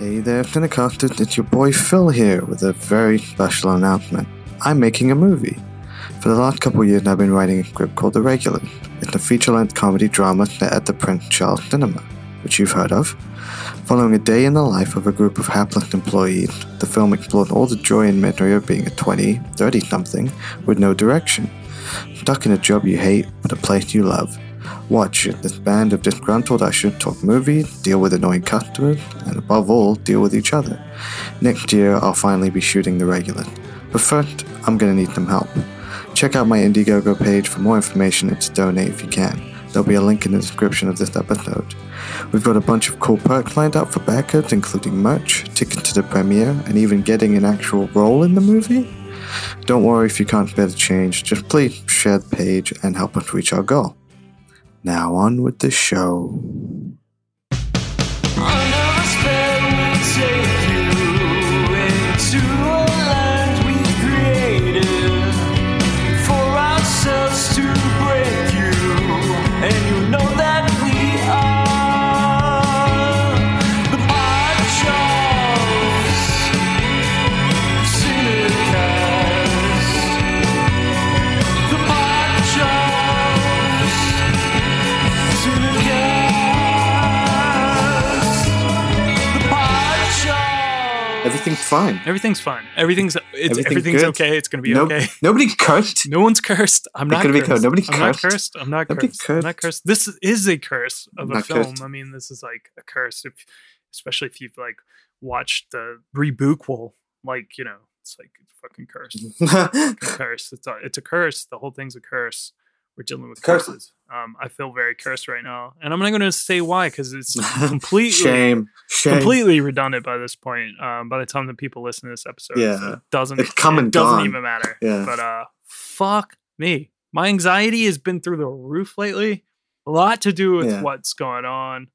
Hey there, Cinecasters. It's your boy Fil here with a very special announcement. I'm making a movie. For the last couple years, I've been writing a script called The Regulars. It's a feature length comedy drama set at the Prince Charles Cinema, which you've heard of. Following a day in the life of a group of hapless employees, the film explores all the joy and misery of being a 20, 30 something with no direction. Stuck in a job you hate, but a place you love. Watch this band of disgruntled ushers talk movies, deal with annoying customers, and above all, deal with each other. Next year, I'll finally be shooting the regular. But first, I'm gonna need some help. Check out my Indiegogo page for more information and to donate if you can. There'll be a link in the description of this episode. We've got a bunch of cool perks lined up for backers, including merch, tickets to the premiere, and even getting an actual role in the movie. Don't worry if you can't bear the change, just please share the page and help us reach our goal. Now on with the show. Fine. Everything's fine. Everything's it's, Everything's everything's good. okay. It's gonna be No- okay. Nobody cursed. No one's cursed. I'm not cursed. cursed. Nobody's I'm cursed. not cursed. I'm not Nobody's cursed. I'm not cursed. cursed. This is a curse of a film. cursed. I mean, this is like a curse, if, especially if you've like watched the rebootquel. Like you know, it's like it's fucking cursed. Fucking curse. It's a it's a curse. The whole thing's a curse. We're dealing with Curse. curses. Um, I feel very cursed right now, and I'm not going to say why because it's completely Shame. Shame. completely redundant by this point. Um, by the time that people listen to this episode, so Yeah. it doesn't It's come it and doesn't gone. even matter. Yeah. But uh, fuck me, my anxiety has been through the roof lately. A lot to do with Yeah. what's going on,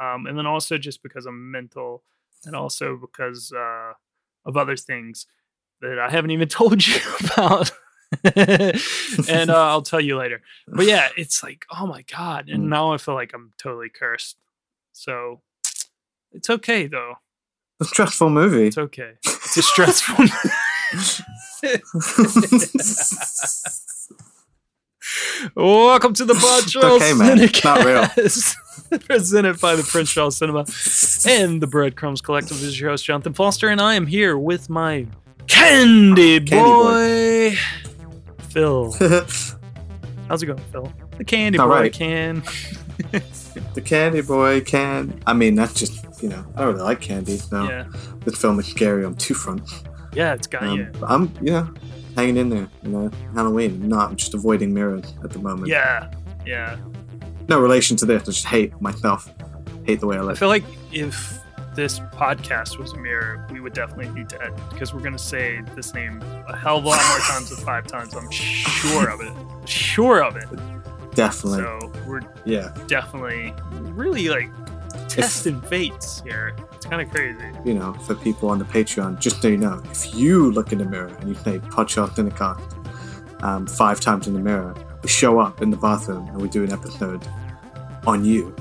um, and then also just because I'm mental, and also because uh, of other things that I haven't even told you about. and uh, I'll tell you later. But yeah, it's like, oh my god! And Mm. now I feel like I'm totally cursed. So it's okay though. It's a stressful movie. It's okay. It's a stressful. Welcome to the Pod Charles okay, man. It's not real. Cinecast, presented by the Prince Charles Cinema and the Breadcrumbs Collective. This is your host Jonathan Foster, and I am here with my candy boy, Candy Fil. How's it going, Fil? The candy All boy right. can. the candy boy can. I mean, that's just you know. I don't really like candy, so Yeah, this film is scary on two fronts. yeah, it's got Um, you. I'm you know hanging in there. You know, Halloween. Not just avoiding mirrors at the moment. Yeah, yeah. No relation to this. I just hate myself. Hate the way I look. I feel like if this podcast was a mirror, we would definitely be dead because we're gonna say this name a hell of a lot more times than five times. I'm sure of it. Sure of it. Definitely. So we're yeah. definitely really like testing fates here. It's kind of crazy. You know, for people on the Patreon, just so you know, if you look in the mirror and you say "Podcast in the car" um, five times in the mirror, we show up in the bathroom and we do an episode on you.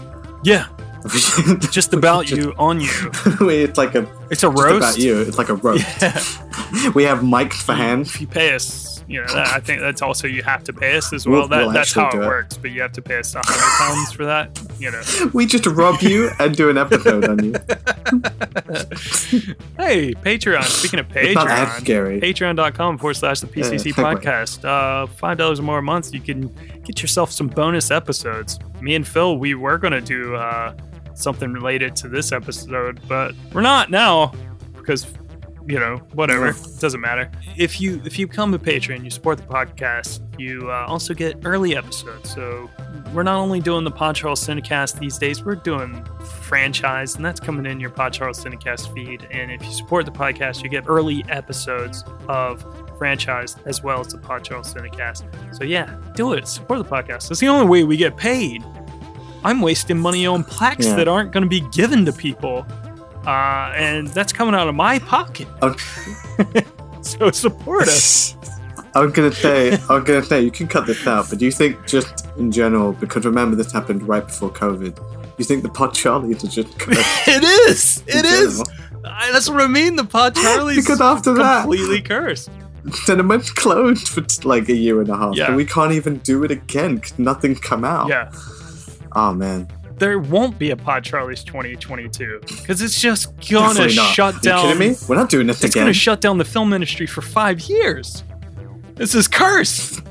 Yeah, just about Just- you on you. it's like a It's a roast. about you. It's like a roast. Yeah. we have mics for hands. If you pay us, you know, that, I think that's also you have to pay us as We'll- well. that, we'll that's how it it. works. But you have to pay us a hundred pounds for that. You know. We just rob you and do an episode on you. hey, Patreon. Speaking of It's not that Patreon, patreon.com forward slash the PCC Yeah, podcast. Uh, $5 or more a month, you can get yourself some bonus episodes. Me and Phil, we were going to do uh, something related to this episode, but we're not now because you know whatever it doesn't matter. If you if you become a patron you support the podcast you uh, also get early episodes. So we're not only doing the pod charles cinecast these days we're doing franchise and that's coming in your pod charles cinecast feed. And if you support the podcast you get early episodes of franchise as well as the pod charles cinecast. So yeah do it. Support the podcast. It's the only way we get paid i'm wasting money on plaques Yeah. that aren't going to be given to people uh, and that's coming out of my pocket. Oh. so support us. I'm gonna say, I was gonna say, you can cut this out, but do you think just in general, because remember this happened right before COVID, You think the Pod Charlies are just cursed? It is. It is. I, that's what I mean. The Pod Charlie's Because after that- completely cursed. Cinema's closed for like a year and a half. Yeah. And we can't even do it again because nothing come out. Yeah. Oh man. There won't be a Pod Charlie's 2022 because it's just gonna shut Are down. you kidding me? We're not doing this It's again. gonna shut down the film industry for five years. This is cursed.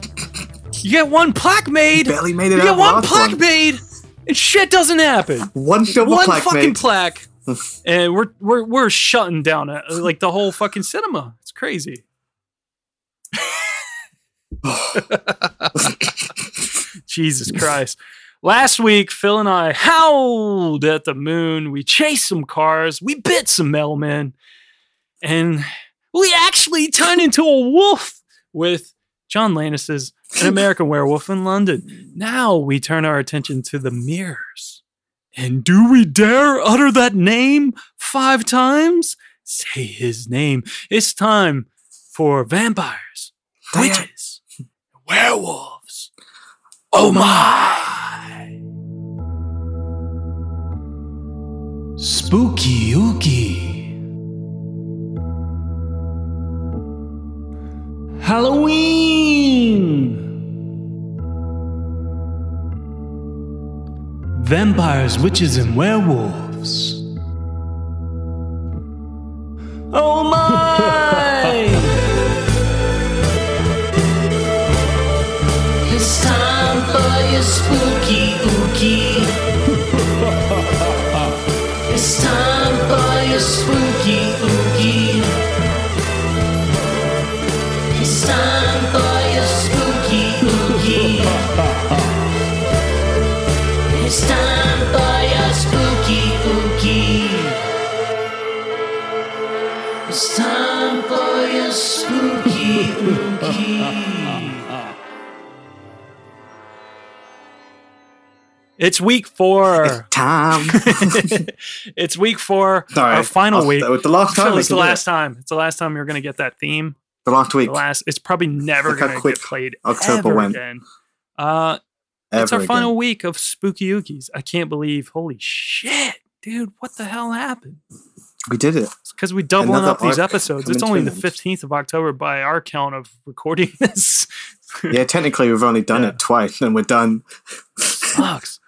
You get one plaque made. Barely made it You get one plaque one. made, and shit doesn't happen. One silver one plaque, fucking mate. plaque, and we're we're we're shutting down uh, like the whole fucking cinema. It's crazy. Jesus Christ. Last week, Fil and I howled at the moon. We chased some cars. We bit some mailmen. And we actually turned into a wolf with John Landis's An American Werewolf in London. Now we turn our attention to the mirrors. And do we dare utter that name five times? Say his name. It's time for vampires, witches, werewolves. Oh my! Spooky ooky. Halloween! Vampires, witches, and werewolves. Oh my! It's time for your spooky it's time for your spooky ookie. It's time for your spooky ookie. it's time for your spooky ookie. It's time for your spooky ookie. It's week four. Time. it's week four. Sorry, our final I'll- week. the last time it's the last it. time. It's the last time you're going to get that theme. the last week. The last. It's probably never going to get played October ever went. again. Uh, it's our Ever final week of Spooky Ookies. I can't believe. Holy shit, dude! What the hell happened? We did it. Because we doubling Another up these episodes. It's only the fifteenth of October by our count of recording this. Yeah, technically we've only done Yeah. it twice and we're done. sucks.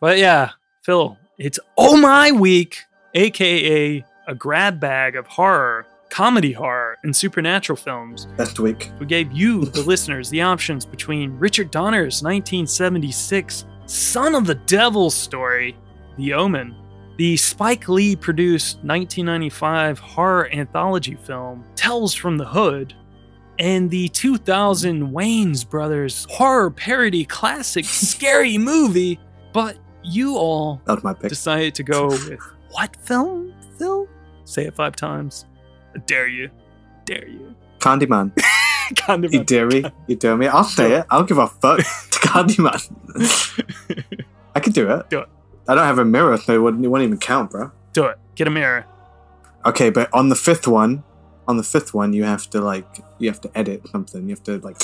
But yeah, Fil, it's Oh My Week, aka a grab bag of horror, comedy horror, and supernatural films. Best week. We gave you, the listeners, the options between Richard Donner's 1976 Son of the Devil story, The Omen, the Spike Lee produced 1995 horror anthology film Tales from the Hood, and the 2000 Wayans Brothers horror parody classic Scary Movie. But you all That was my pick. decided to go with what film, Fil? Say it five times. I dare you. Dare you. Candyman. kind You dare me? You dare me? I'll say it. I don't give a fuck. to Candyman. I can do it. Do it. I don't have a mirror, so it wouldn't, it wouldn't even count, bro. Do it. Get a mirror. Okay, but on the fifth one, on the fifth one, you have to like, you have to edit something. You have to like,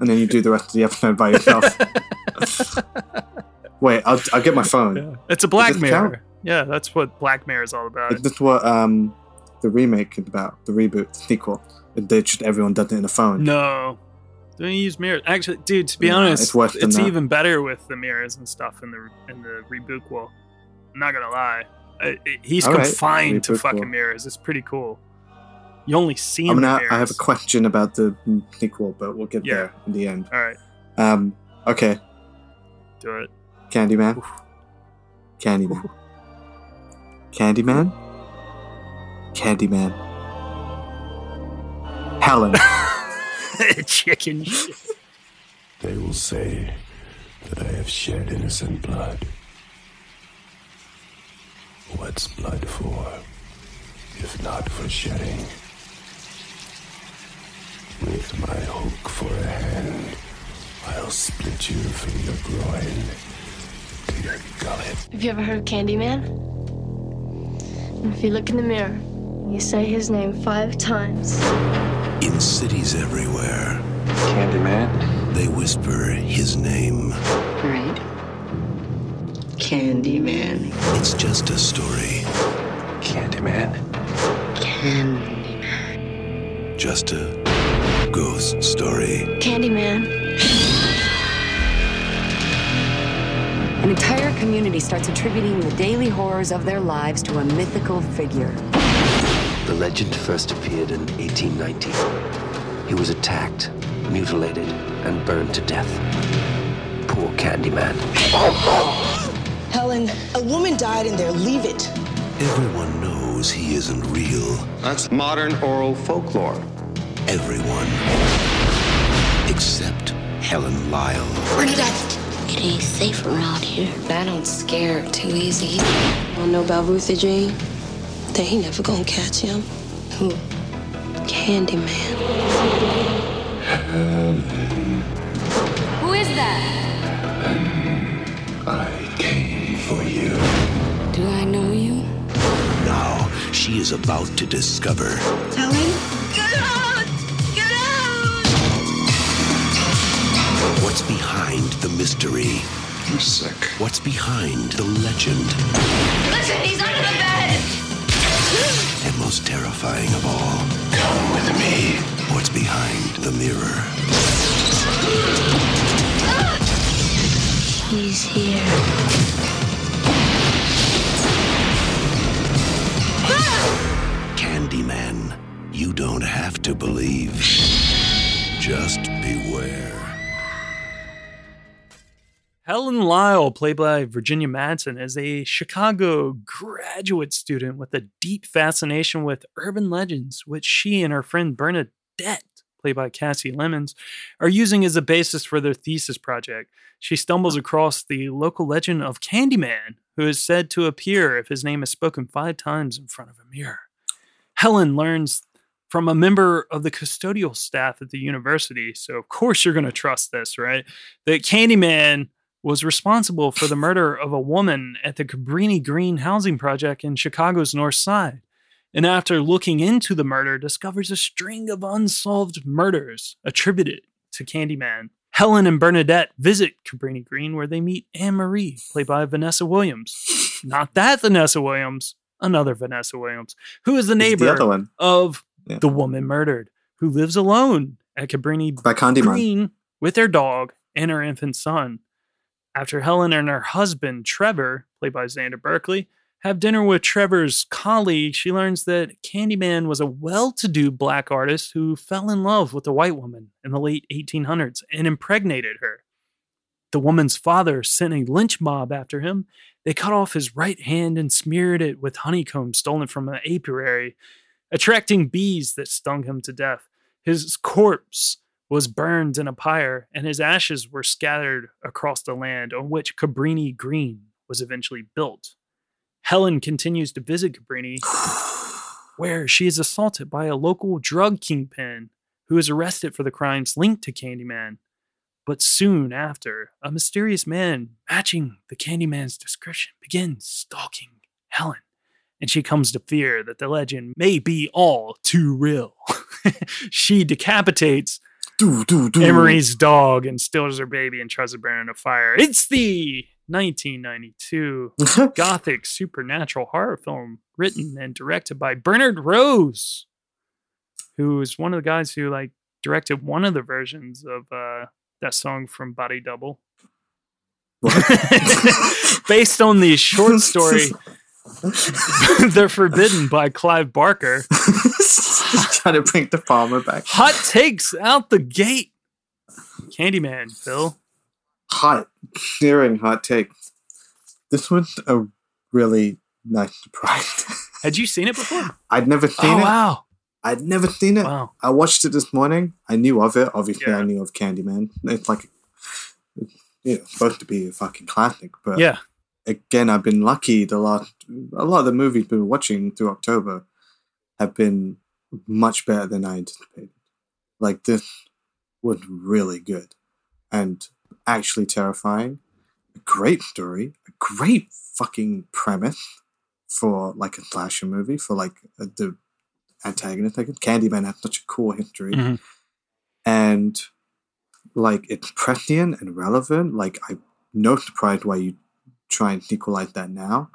and then you do the rest of the episode by yourself. Wait, I'll, I'll get my phone. Yeah. It's a black mirror. count? Yeah, that's what Black Mirror is all about. Is this what um the remake is about? The reboot, the sequel? They just everyone does it in a phone. No. Don't use mirrors. Actually, dude, to be Nah, honest, it's worse it's even better with the mirrors and stuff in the in the rebootquel. I'm not gonna lie. I, I- he's All right, confined to rebootquel. fucking mirrors. It's pretty cool. You only see I'm the I have a question about the sequel, but we'll get Yeah. there in the end. All right, Um. Okay. Do it. Candyman. Candyman. Candyman. Candyman. Helen. Chicken shit. They will say that I have shed innocent blood. What's blood for, if not for shedding? With my hook for a hand, I'll split you from your groin to your gullet. Have you ever heard of Candyman? If you look in the mirror, you say his name five times. In cities everywhere, Candyman. they whisper his name. Right. Candyman. It's just a story. Candyman. Candyman. Just a ghost story. Candyman. An entire community starts attributing the daily horrors of their lives to a mythical figure. The legend first appeared in 1890. He was attacked, mutilated, and burned to death. Poor Candyman. Helen, a woman died in there. Leave it. Everyone knows he isn't real. That's modern oral folklore. Everyone. Except Helen Lyle. Bernadette. It ain't safe around here. I don't scare too easy. Wanna know about Ruthie Jean? They ain't never gonna catch him. Who? Candyman. Who is that? I came for you. Do I know you? Now she is about to discover Helen? Get what's behind the mystery. I'm sick. What's behind the legend. Listen, he's under the bed! And most terrifying of all, Come with me. what's behind the mirror. He's here. Candyman. You don't have to believe. Just beware. Helen Lyle, played by Virginia Madsen, is a Chicago graduate student with a deep fascination with urban legends, which she and her friend Bernadette, played by Kasi Lemmons, are using as a basis for their thesis project. She stumbles across the local legend of Candyman, who is said to appear if his name is spoken five times in front of a mirror. Helen learns from a member of the custodial staff at the university, so of course you're going to trust this, right? That Candyman was responsible for the murder of a woman at the Cabrini Green housing project in Chicago's North Side. And after looking into the murder, discovers a string of unsolved murders attributed to Candyman. Helen and Bernadette visit Cabrini Green where they meet Anne Marie, played by Vanessa Williams. Not that Vanessa Williams, another Vanessa Williams, who is the neighbor the of Yeah. the woman murdered, who lives alone at Cabrini By. Green with their dog and her infant son. After Helen and her husband, Trevor, played by Xander Berkeley, have dinner with Trevor's colleague, she learns that Candyman was a well to do black artist who fell in love with a white woman in the late 1800s and impregnated her. The woman's father sent a lynch mob after him. They cut off his right hand and smeared it with honeycomb stolen from an apiary, attracting bees that stung him to death. His corpse was burned in a pyre, and his ashes were scattered across the land on which Cabrini Green was eventually built. Helen continues to visit Cabrini, where she is assaulted by a local drug kingpin who is arrested for the crimes linked to Candyman. But soon after, a mysterious man matching the Candyman's description begins stalking Helen, and she comes to fear that the legend may be all too real. she decapitates Do, do, do. Anne Marie's dog and steals her baby and tries to burn it in a fire. It's the 1992 gothic supernatural horror film written and directed by Bernard Rose, who is one of the guys who like directed one of the versions of uh, that song from Body Double. Based on the short story "The Forbidden by Clive Barker. Trying to bring the farmer back. Hot takes out the gate. Candyman, Fil. Hot, hearing hot take. This was a really nice surprise. Had you seen it before? I'd never seen oh it. wow. I'd never seen it. Wow. I watched it this morning. I knew of it. Obviously, Yeah. I knew of Candyman. It's like, you know, supposed to be a fucking classic. But Yeah. again, I've been lucky. The last, a lot of the movies we've been watching through October have been much better than I anticipated. Like this was really good and actually terrifying. A great story, a great fucking premise for like a slasher movie for like a, the antagonist. Like Candyman has such a cool history, Mhm. and like it's prescient and relevant. Like I'm no surprise why you try and equalize that now.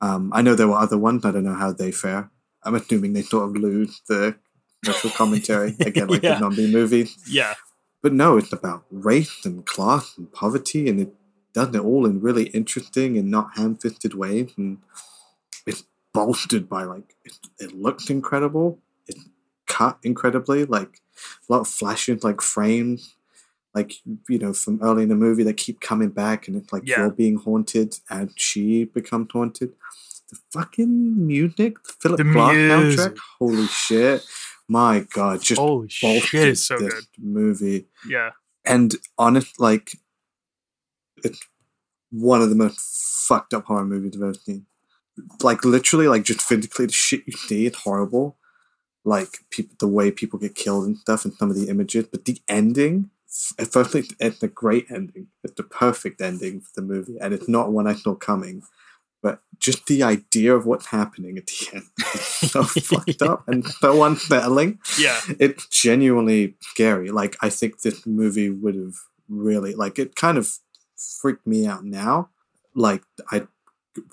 Um, I know there were other ones. I don't know how they fare. I'm assuming they sort of lose the social commentary again, like Yeah. the zombie movies. Yeah. But no, it's about race and class and poverty, and it does it all in really interesting and not ham-fisted ways. And it's bolstered by like it, it looks incredible. It's cut incredibly, like a lot of flashes, like frames, like you know from early in the movie that keep coming back, and it's like Yeah. you're being haunted and she becomes haunted. The fucking music, the Philip The Glass music. soundtrack, holy shit! My God, just Holy shit, it's so this good. movie Yeah. and honest, like it's one of the most fucked up horror movies I've ever seen. Like literally, like just physically, the shit you see is horrible. Like people, the way people get killed and stuff, and some of the images. But the ending, firstly, it's a great ending. It's the perfect ending for the movie, and it's not one I saw coming. But just the idea of what's happening at the end is so fucked up and so unsettling Yeah. it's genuinely scary. Like I think this movie would have really like it kind of freaked me out now. Like I'm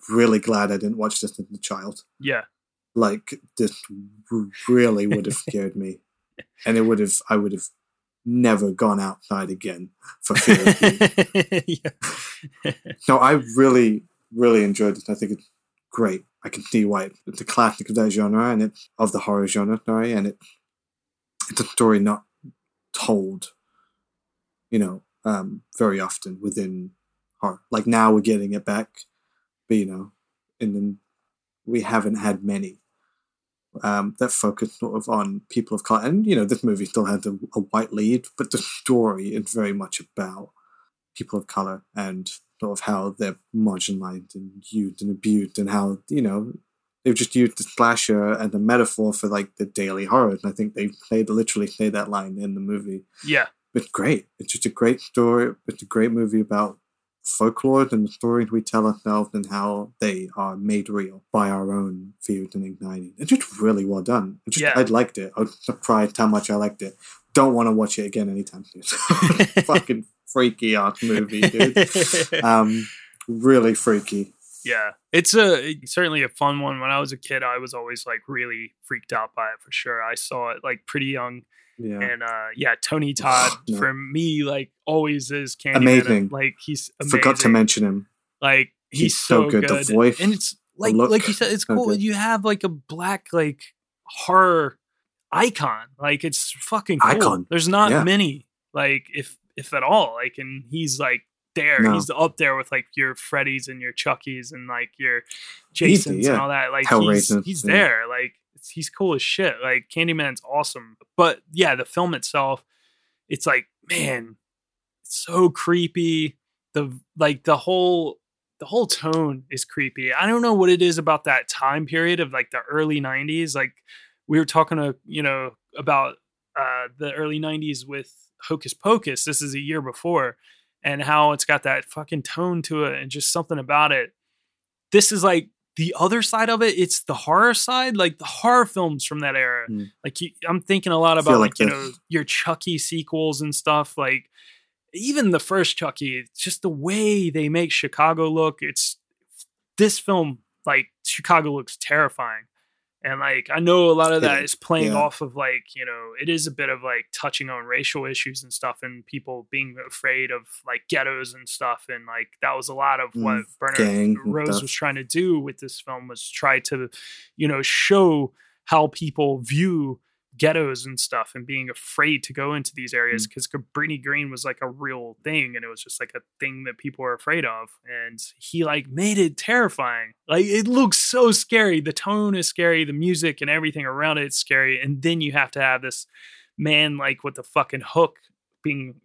really glad I didn't watch this as a child. Yeah. Like this really would have scared me. And it would have I would have never gone outside again for fear of being no, I really, really enjoyed it. I think it's great. I can see why it's a classic of that genre and it's of the horror genre, sorry, and it it's a story not told, you know, um, very often within horror. Like now we're getting it back, but you know, and then we haven't had many um, that focus sort of on people of color. And you know, this movie still has a, a white lead, but the story is very much about people of color and sort of how they're marginalized and used and abused and how you know they've just used the slasher as a metaphor for like the daily horrors. And I think they they literally say that line in the movie. Yeah. It's great. It's just a great story. It's a great movie about folklore and the stories we tell ourselves and how they are made real by our own fears and anxiety. It's just really well done. Just, Yeah. I liked it. I was surprised how much I liked it. Don't want to watch it again anytime soon. Fucking freaky ass movie, dude. um, really freaky. Yeah, it's a certainly a fun one. When I was a kid, I was always like really freaked out by it for sure. I saw it like pretty young, Yeah. and uh yeah, Tony Todd No. for me like always is Candyman. Amazing. Like he's amazing. Forgot to mention him. like he's, He's so, so good. good. The voice, and it's like look, like you said, it's cool. good. You have like a black like horror icon. Like it's fucking cool. Icon. There's not Yeah. many like if if at all. Like and he's like there. No. He's up there with like your Freddy's and your Chuckies and like your Easy, Jasons and all that. Like he's, he's yeah. there. Like it's, he's cool as shit. Like Candyman's awesome. But yeah, the film itself, it's like man, it's so creepy. The like the whole the whole tone is creepy. I don't know what it is about that time period of like the early 90s. Like we were talking to, you know, about uh the early 90s with Hocus Pocus. This is a year before and how it's got that fucking tone to it and just something about it. This is like the other side of it. It's the horror side, like the horror films from that era. Mm. Like you, I'm thinking a lot about like, like you know your Chucky sequels and stuff. Like even the first Chucky, just the way they make Chicago look. It's this film, like Chicago looks terrifying. And like I know a lot of that is, playing yeah. off of like, you know, it is a bit of like touching on racial issues and stuff and people being afraid of like ghettos and stuff. And like that was a lot of what Mm, Bernard Rose was trying to do with this film was try to, you know, show how people view ghettos and stuff and being afraid to go into these Mm. areas because Cabrini Green was like a real thing and it was just like a thing that people were afraid of and he like made it terrifying. Like it looks so scary. The tone is scary. The music and everything around it is scary and then you have to have this man like with the fucking hook being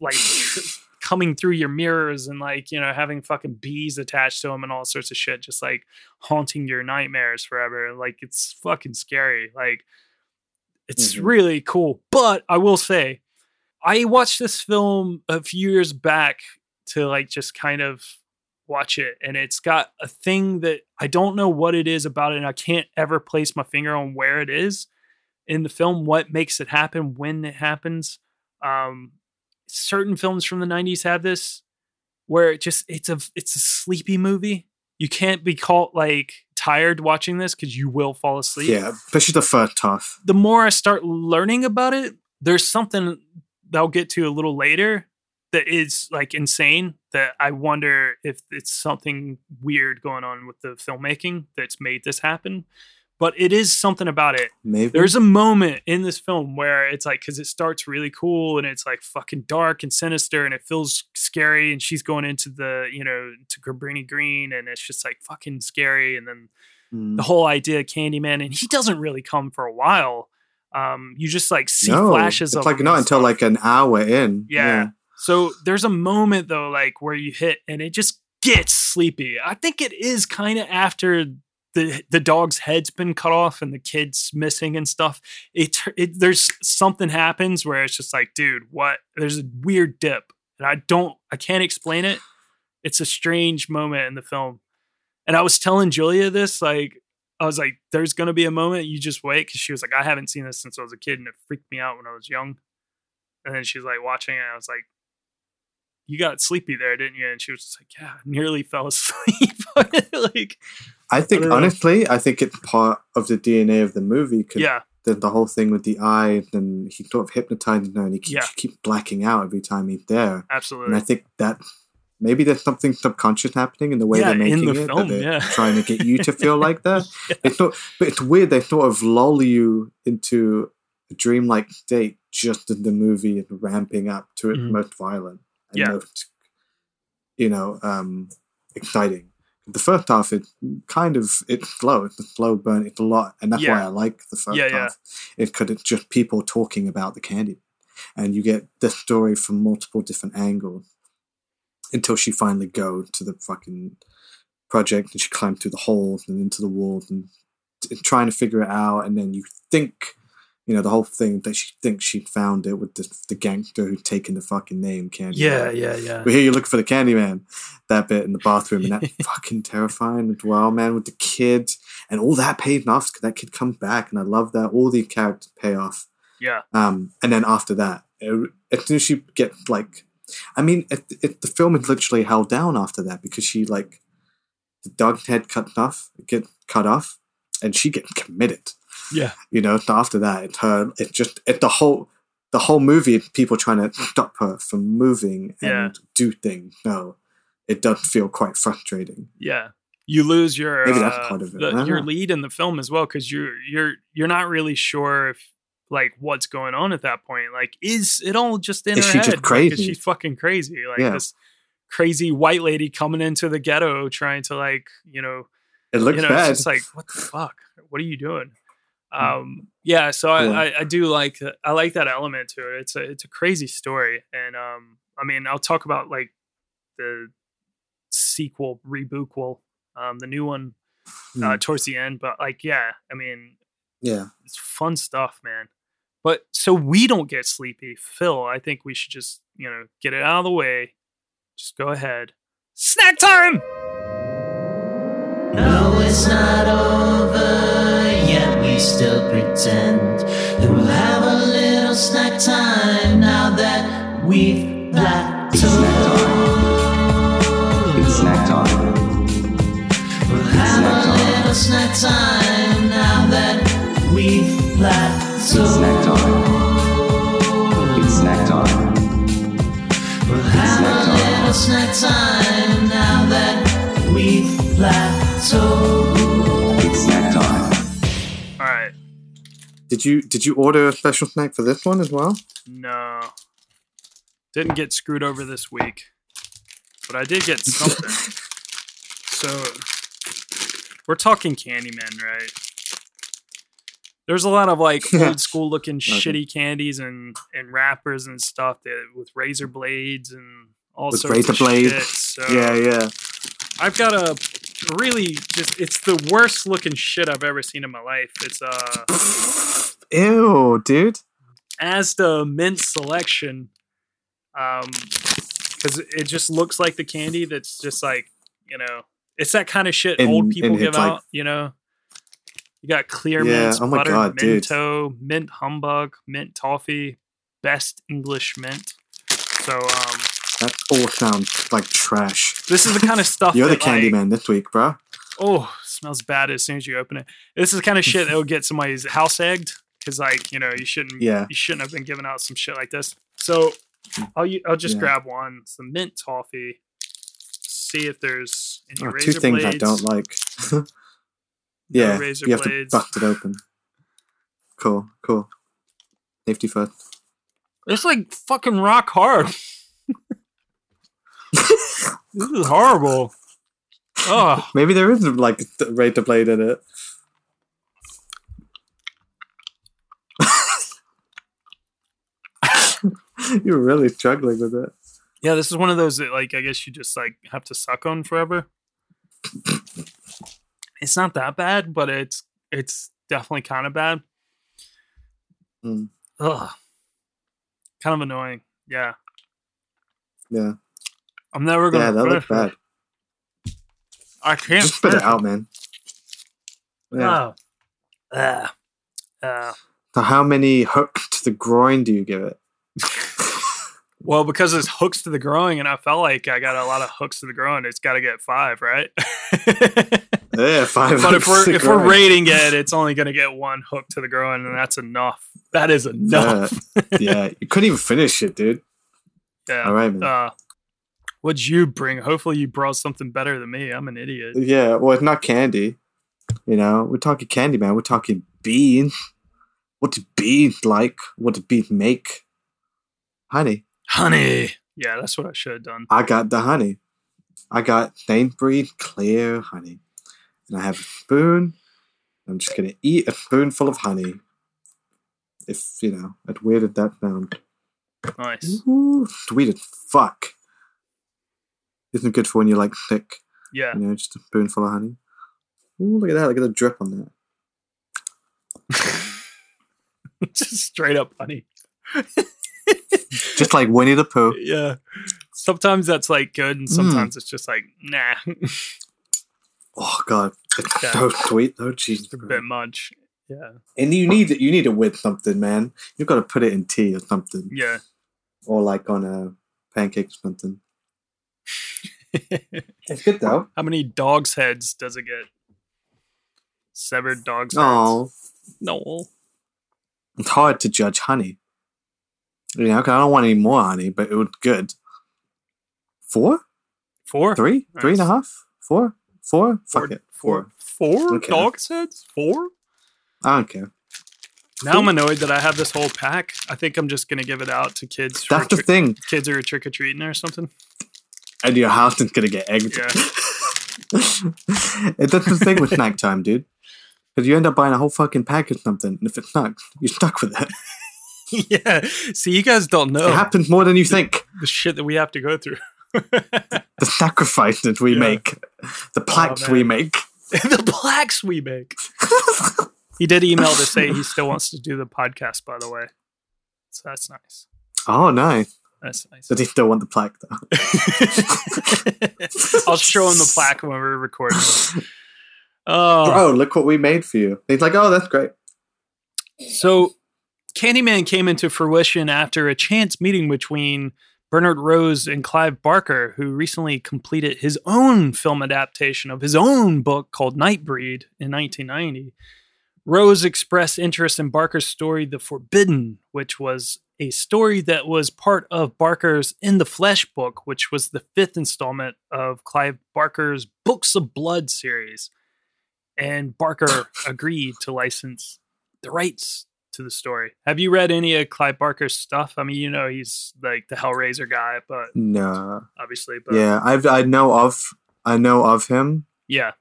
like coming through your mirrors and like you know having fucking bees attached to him and all sorts of shit just like haunting your nightmares forever. Like it's fucking scary. Like it's Mhm. really cool but i will say i watched this film a few years back to like just kind of watch it and it's got a thing that i don't know what it is about it and i can't ever place my finger on where it is in the film what makes it happen when it happens um certain films from the 90s have this where it just it's a it's a sleepy movie. You can't be called like tired watching this because you will fall asleep. Yeah, especially the first half. The more I start learning about it, there's something that I'll get to a little later that is like insane that I wonder if it's something weird going on with the filmmaking that's made this happen. But it is something about it. Maybe There's a moment in this film where it's like, because it starts really cool and it's like fucking dark and sinister and it feels scary. And she's going into the, you know, to Cabrini Green and it's just like fucking scary. And then Mm. the whole idea of Candyman, and he doesn't really come for a while. Um, you just like see no, flashes it's of like not until stuff. like an hour in. Yeah. So there's a moment though, like where you hit and it just gets sleepy. I think it is kind of after the the dog's head's been cut off and the kid's missing and stuff. It, it there's something happens where it's just like, dude, what? There's a weird dip, and I don't, I can't explain it. It's a strange moment in the film, and I was telling Julia this, like. I was like, "There's gonna be a moment you just wait," because she was like, "I haven't seen this since I was a kid, and it freaked me out when I was young." And then she's like watching it. And I was like, "You got sleepy there, didn't you?" And she was just like, "Yeah, nearly fell asleep." like, I think I honestly, I think it's part of the DNA of the movie. 'cause yeah, The, the whole thing with the eye, and he sort of hypnotizing her, and he keeps, Yeah. keeps blacking out every time he's there. Absolutely. And. I think that maybe there's something subconscious happening in the way Yeah, they're in making the it. film, they're yeah. trying to get you to feel like that. It's not, but it's weird. They sort of lull you into a dreamlike state just as the movie is ramping up to its Mhm. most violent and Yeah. most, you know, um, exciting. The first half is kind of it's slow. It's a slow burn. It's a lot, and that's why I like the first Yeah, yeah. half. It's because it's just people talking about the candy, and you get the story from multiple different angles until she finally goes to the fucking project and she climbs through the holes and into the walls and, and trying to figure it out. And then you think, you know, the whole thing that she thinks she'd found it with the, the gangster who'd taken the fucking name Candyman. yeah, yeah, yeah. But here you're looking for the Candyman. That bit in the bathroom and that fucking terrifying as well, man, with the kid and all that paid off because that kid comes back and I love that. All the characters pay off. Yeah, Um, and then after that, it, as soon as she gets like, I mean, it, it, the film is literally held down after that because she like the dog's head cut off, get cut off, and she gets committed. yeah, You know, after that, it's her. It's just it, the whole the whole movie. People trying to stop her from moving and Yeah. do things. No, it does feel quite frustrating. yeah. You lose your Maybe that's uh, part of it. the- your know. lead in the film as well because you're you're you're not really sure if like what's going on at that point. Like, is it all just in Is her she head? just Like, crazy? is she fucking crazy? Like Yeah. this crazy white lady coming into the ghetto trying to like you know It looks you know, bad. It's like, what the fuck? What are you doing? Um, yeah, so I, I, I do like I like that element to it. It's a it's a crazy story, and um, I mean, I'll talk about like the sequel rebootquel, um, the new one uh, towards the end. But like, yeah, I mean, yeah. it's fun stuff, man. But so we don't get sleepy, Fil. I think we should just you know get it out of the way. Just go ahead. Snack time. No, it's not over yet. We still pretend that we'll have a little snack time now that we've plateaued. It's snack time. We'll have a little snack time now that we've It's snack plateaued. time. It's snack time. We'll have snack a time. little snack time Did you did you order a special snack for this one as well? No. Didn't get screwed over this week. But I did get something. so we're talking Candyman, right? There's a lot of like old school looking Okay. shitty candies and, and wrappers and stuff that with razor blades and all With sorts razor of blades. shit. So yeah, yeah. I've got a really just it's the worst looking shit I've ever seen in my life. It's uh Ew, dude. as the mint selection um because it just looks like the candy that's just like you know it's that kind of shit And- old people give it's like- out you know you got clear Yeah, mints oh my buttered God, dude. minto mint humbug mint toffee best english mint so um That all sounds like trash. This is the kind of stuff You're the that, like, Candyman this week, bro. Oh, smells bad as soon as you open it. This is the kind of shit that will get somebody's house egged because, like, you know, you shouldn't. Yeah. You shouldn't have been giving out some shit like this. So, I'll I'll just Yeah. grab one, some mint toffee. See if there's any Oh, razor two things blades. I don't like. yeah, razor you have blades. to bust it open. Cool, cool. Safety first. It's like fucking rock hard. this is horrible. Oh, Maybe there is like a razor blade in it. You're really struggling with it. yeah. This is one of those that, like, I guess you just like have to suck on forever. It's not that bad, but it's it's definitely kind of bad. Mm. Ugh. Kind of annoying. Yeah. Yeah, I'm never gonna. yeah, that looks bad. it. I can't. Just spit it out, man. Yeah. Oh. Uh, uh, So, how many hooks to the groin do you give it? well, because it's hooks to the groin, and I felt like I got a lot of hooks to the groin. It's got to get five, right? Yeah, five. but if we're to the if we're rating it, it's only going to get one hook to the groin, and that's enough. That is enough. Yeah, yeah, you couldn't even finish it, dude. Yeah. All right, man. Uh, what'd you bring? Hopefully, you brought something better than me. I'm an idiot. Yeah, well, it's not candy. You know, we're talking candy, man. We're talking beans. What do beans like? What do beans make? Honey. Honey. Yeah, that's what I should have done. I got the honey. I got Sainsbury's clear honey. And I have a spoon. I'm just going to eat a spoonful of honey. If, you know, as weird as that sounds. Nice. Ooh, sweet as fuck. Isn't good for when you're like sick. Yeah. You know, just a spoonful of honey. Ooh, look at that. Look at the drip on that. Just straight up honey. Just like Winnie the Pooh. Yeah. Sometimes that's like good, and mm. sometimes it's just like nah, Oh god, it's Yeah. so sweet though. Jesus a bit much. Yeah. And you need it. You need it with something, man. You've got to put it in tea or something, Yeah. or like on a pancake or something. It's good though. How many dogs' heads does it get? Severed dogs' Oh, heads. No. it's hard to judge honey. You know, 'cause I don't want any more honey, but it was good. Four, Four? three, three and a Nice. half, four, four. Four. Fuck it, Four. four. Four Okay. dogs' heads? Four? I don't care. Now I'm annoyed that I have this whole pack. I think I'm just gonna give it out to kids. for That's the trick- thing. Kids are trick or treating or something. And your house is gonna get egged. Yeah. it, that's the thing with snack time, dude. Because you end up buying a whole fucking pack of something, and if it's not, you're stuck with it. yeah. See, you guys don't know It happens more than you think. the shit that we have to go through. The sacrifices we Yeah. make, the oh, plaques we make. the plaques we make. he did email to say he still wants to do the podcast, by the way. So that's nice. Oh, nice. That's nice. Does he still want the plaque, though? I'll show him the plaque when we're recording. Oh, Bro, look what we made for you. He's like, oh, that's great. so Candyman came into fruition after a chance meeting between Bernard Rose and Clive Barker, who recently completed his own film adaptation of his own book called Nightbreed in 1990. Rose expressed interest in Barker's story, The Forbidden, which was a story that was part of Barker's In the Flesh book, which was the fifth installment of Clive Barker's Books of Blood series. And Barker agreed to license the rights to the story. Have you read any of Clive Barker's stuff? I mean, you know, he's like the Hellraiser guy, but No. obviously, but Yeah, I've, I know of, I know of him. yeah,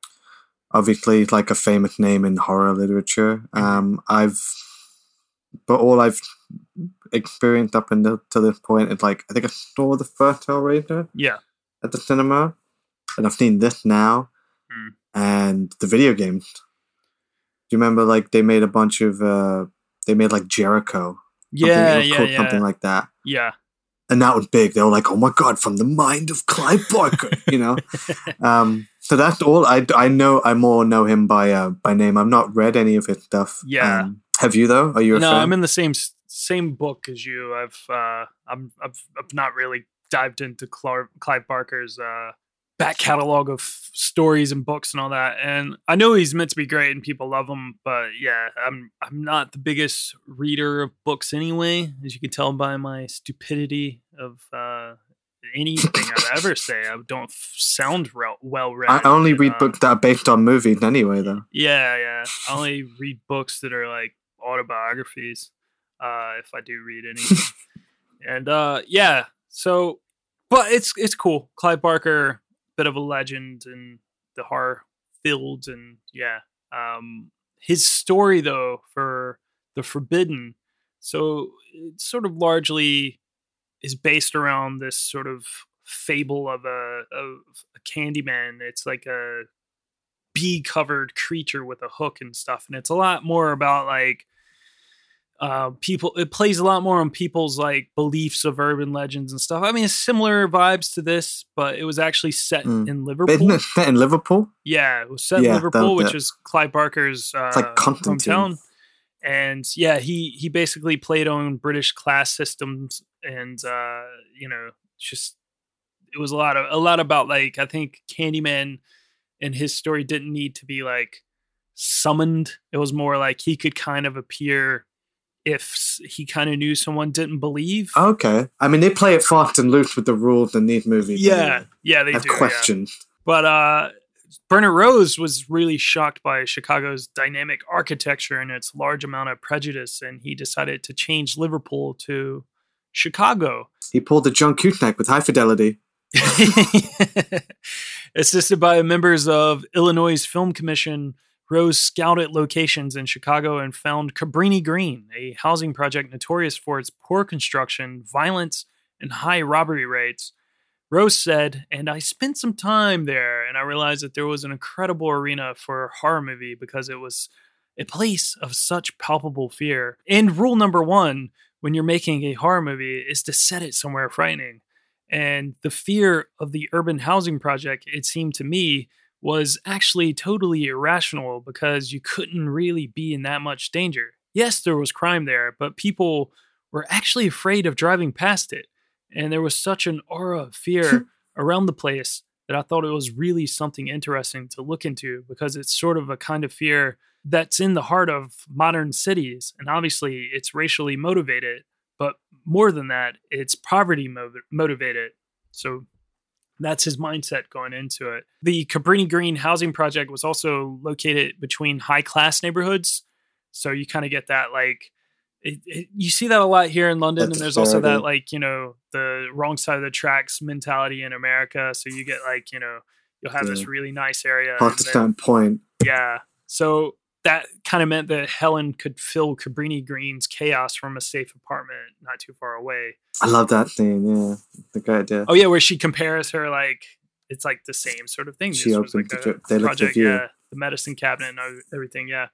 Obviously, like a famous name in horror literature. Um, I've, but all I've experienced up until to this point is like, I think I saw the first Hellraiser. yeah, at the cinema, and I've seen this now, Hmm. and the video games. Do you remember like they made a bunch of uh they made like Jericho, something- yeah, was yeah, called yeah, something like that, yeah. and that was big. They were like, oh my god, from the mind of Clive Barker, you know. um, so that's all I I know. I more know him by uh by name. I've not read any of his stuff. Yeah. Um, have you though? Are you a no, fan? I'm in the same same book as you. I've uh, I'm I've I've not really dived into Clar- Clive Barker's uh, back catalog of stories and books and all that. And I know he's meant to be great and people love him, but yeah, I'm I'm not the biggest reader of books anyway, as you can tell by my stupidity of uh, anything I'd ever say. I don't f- sound re- well read. I only read uh, books that are based on movies anyway, though. Yeah, yeah. I only read books that are like autobiographies, uh, if I do read any. and uh, yeah, so, but it's it's cool. Clive Barker, bit of a legend in the horror field, and yeah, um, his story though for the Forbidden, so it sort of largely is based around this sort of fable of a of a Candyman. It's like a bee covered creature with a hook and stuff, and it's a lot more about like uh people it plays a lot more on people's like beliefs of urban legends and stuff i mean similar vibes to this but it was actually set Mm. in liverpool isn't it set in Liverpool? yeah, it was set in Liverpool, which is Clive Barker's uh, like hometown. And yeah, he he basically played on British class systems, and uh, you know, just it was a lot of a lot about like I think Candyman and his story didn't need to be like summoned. It was more like he could kind of appear if he kind of knew someone didn't believe. Okay. I mean, they play it fast and loose with the rules in these movies. yeah, yeah, they have do. yeah. questions. But uh, Bernard Rose was really shocked by Chicago's dynamic architecture and its large amount of prejudice, and he decided to change Liverpool to Chicago. He pulled a John Cusack with high fidelity. Assisted by members of Illinois' Film Commission, Rose scouted locations in Chicago and found Cabrini Green, a housing project notorious for its poor construction, violence, and high robbery rates. Rose said, and I spent some time there and I realized that there was an incredible arena for a horror movie because it was a place of such palpable fear. And rule number one when you're making a horror movie is to set it somewhere frightening. And the fear of the urban housing project, it seemed to me, was actually totally irrational because you couldn't really be in that much danger. Yes, there was crime there, but people were actually afraid of driving past it. And there was such an aura of fear around the place that I thought it was really something interesting to look into because it's sort of a kind of fear that's in the heart of modern cities. And obviously, it's racially motivated, but more than that, it's poverty mo- motivated. So that's his mindset going into it. The Cabrini Green housing project was also located between high class neighborhoods. So you kind of get that like, it, it, you see that a lot here in London, That's and there's also that like you know the wrong side of the tracks mentality in America. So you get like you know you'll have this really nice area, to then- point. yeah. So that kind of meant that Helen could fill Cabrini Green's chaos from a safe apartment not too far away. I love that scene. Yeah, a great idea. Oh yeah, where she compares her like it's like the same sort of thing. She opens like the they look project, yeah, the medicine cabinet and everything, yeah.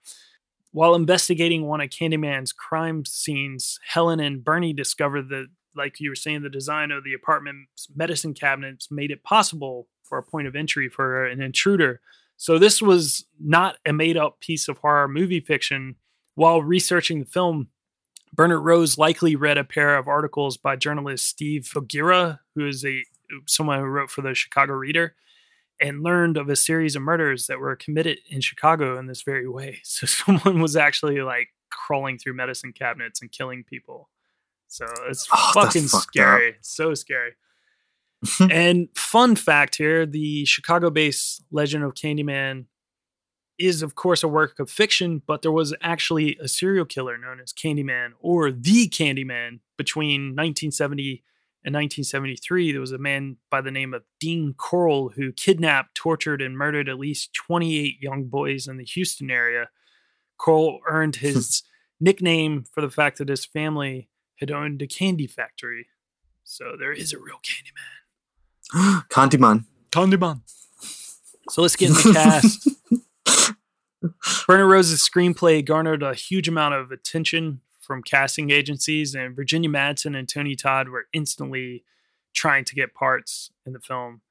While investigating one of Candyman's crime scenes, Helen and Bernie discovered that, like you were saying, the design of the apartment's medicine cabinets made it possible for a point of entry for an intruder. So this was not a made-up piece of horror movie fiction. While researching the film, Bernard Rose likely read a pair of articles by journalist Steve Bogira, who is a someone who wrote for the Chicago Reader, and learned of a series of murders that were committed in Chicago in this very way. So someone was actually like crawling through medicine cabinets and killing people. So it's Oh, fucking up. scary. So scary. and fun fact here the Chicago based Legend of Candyman is, of course, a work of fiction, but there was actually a serial killer known as Candyman or the Candyman between 1970 and 1973. There was a man by the name of Dean Corll who kidnapped, tortured, and murdered at least 28 young boys in the Houston area. Corll earned his nickname for the fact that his family had owned a candy factory. So there is a real Candyman. Candyman. Candyman. So let's get in the cast. Bernard Rose's screenplay garnered a huge amount of attention from casting agencies, and Virginia Madsen and Tony Todd were instantly trying to get parts in the film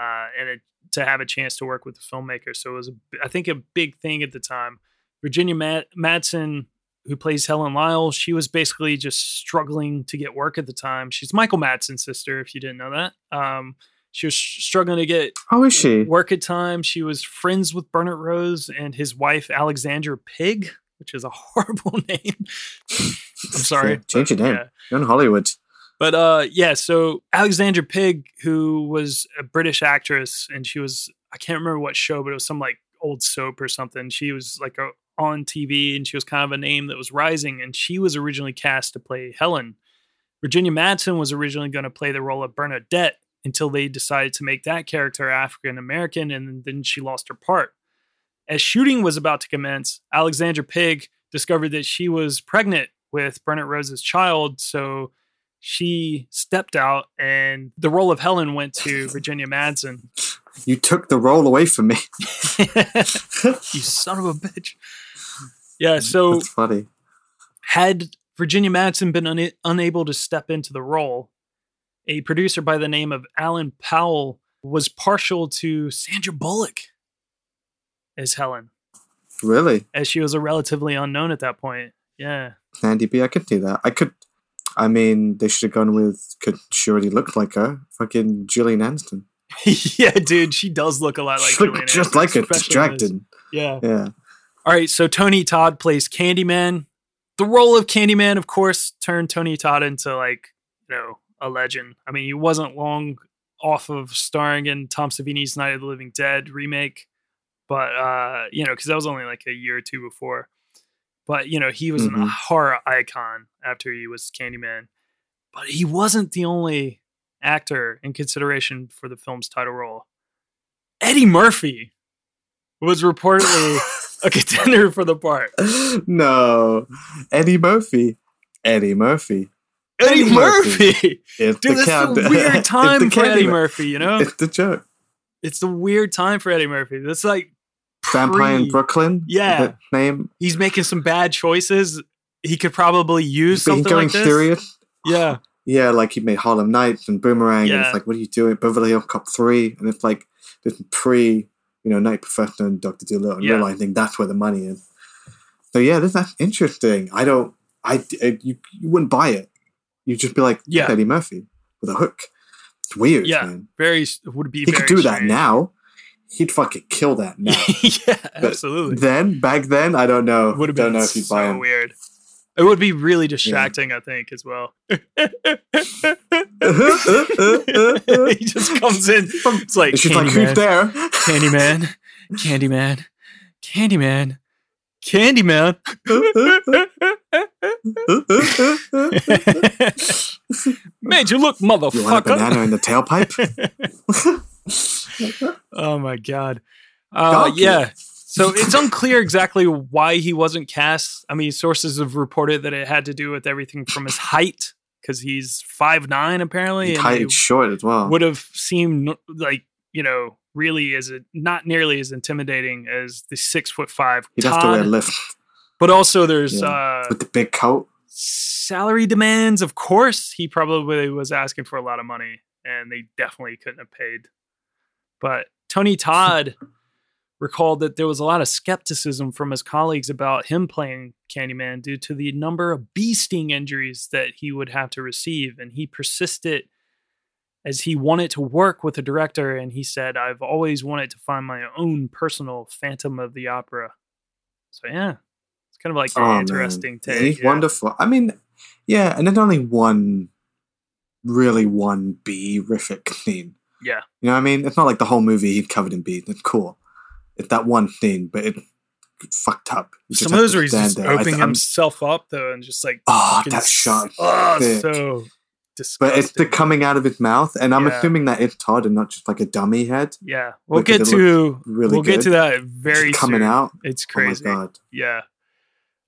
uh, and it, to have a chance to work with the filmmaker. So it was, a, I think, a big thing at the time. Virginia Mad- Madsen who plays Helen Lyle, she was basically just struggling to get work at the time. She's Michael Madsen's sister, if you didn't know that. Um, she was struggling to get How is she? work at time. She was friends with Bernard Rose and his wife Alexandra Pigg, which is a horrible name. I'm sorry. Change your name. Yeah. You're in Hollywood. But uh yeah, so Alexandra Pigg, who was a British actress, and she was I can't remember what show, but it was some like old soap or something. She was like a, on TV and she was kind of a name that was rising, and she was originally cast to play Helen. Virginia Madsen was originally going to play the role of Bernadette until they decided to make that character African American, and then she lost her part. As shooting was about to commence, Alexandra Pigg discovered that she was pregnant with Bernard Rose's child, so she stepped out, and the role of Helen went to Virginia Madsen. You took the role away from me. you son of a bitch. Yeah, so That's funny. had Virginia Madsen been una- unable to step into the role, a producer by the name of Alan Poul was partial to Sandra Bullock as Helen, Really? as she was a relatively unknown at that point. Yeah. Andy B, I could do that. I could. I mean, they should have gone with. Could she already look like her? Fucking Gillian Aniston. yeah, dude, she does look a lot like she looked just Anderson, like her, distracted. Yeah. Yeah. All right, so Tony Todd plays Candyman. The role of Candyman, of course, turned Tony Todd into like, you know, a legend. I mean, he wasn't long off of starring in Tom Savini's Night of the Living Dead remake, but uh, you know, because that was only like a year or two before. But you know, he was a Mhm. horror icon after he was Candyman. But he wasn't the only actor in consideration for the film's title role. Eddie Murphy was reportedly a contender for the part. no, Eddie Murphy. Eddie Murphy. Eddie, Eddie Murphy. Murphy. It's Dude, the that's a weird time for Eddie. Murphy, you know? It's the joke. It's the weird time for Eddie Murphy. That's like Vampire in Brooklyn. Yeah. Name. He's making some bad choices. He could probably use he's something going like this. serious. Yeah. Yeah, like he made Harlem Nights and Boomerang, and Yeah. it's like, what are you doing? Beverly Hills Cop 3, and it's like this pre, you know, Nutty Professor and Dr. Dolittle, and Yeah. realizing that's where the money is. So yeah, this that's interesting. I don't, I, I- you, you wouldn't buy it. You'd just be like, Yeah. Eddie Murphy with a hook. It's weird, Yeah. man. Very would be He very could do that now. He'd fucking kill that now. yeah, But absolutely. Then, back then, I don't know. Would have been know if you'd so buy him. weird. It would be really distracting, I think, as well. he just comes in. It's like It's like, who's there? Candyman, Candyman, Candyman, Candyman. Made you look, You want a motherfucker. banana in the tailpipe? oh my god. Uh, Donkey. yeah. So it's unclear exactly why he wasn't cast. I mean, sources have reported that it had to do with everything from his height, because he's five nine apparently, and Height he short as well. would have seemed like you know really is a, not nearly as intimidating as the six foot five He'd have to wear a lift But also, there's Yeah. uh, with the big coat. salary demands. Of course, he probably was asking for a lot of money, and they definitely couldn't have paid. But Tony Todd recalled that there was a lot of skepticism from his colleagues about him playing Candyman due to the number of bee sting injuries that he would have to receive, and he persisted as he wanted to work with the director. And he said, "I've always wanted to find my own personal Phantom of the Opera." So yeah, it's kind of like an Oh, interesting Yeah, take. Yeah. wonderful. I mean, yeah, and there's only one, really one bee rific scene. Yeah. You know what I mean? It's not like the whole movie he's covered in bees. It's cool. It's that one thing, but it fucked up. You Some of those where he's just there. Opening I'm- himself up though, and just like Oh, that shot. Oh, Thick. so disgusting. But it's the coming out of his mouth, and I'm Yeah. assuming that it's Todd and not just like a dummy head. yeah, we'll get to really we'll get to that very Just coming soon. out. It's Oh my crazy. god. yeah.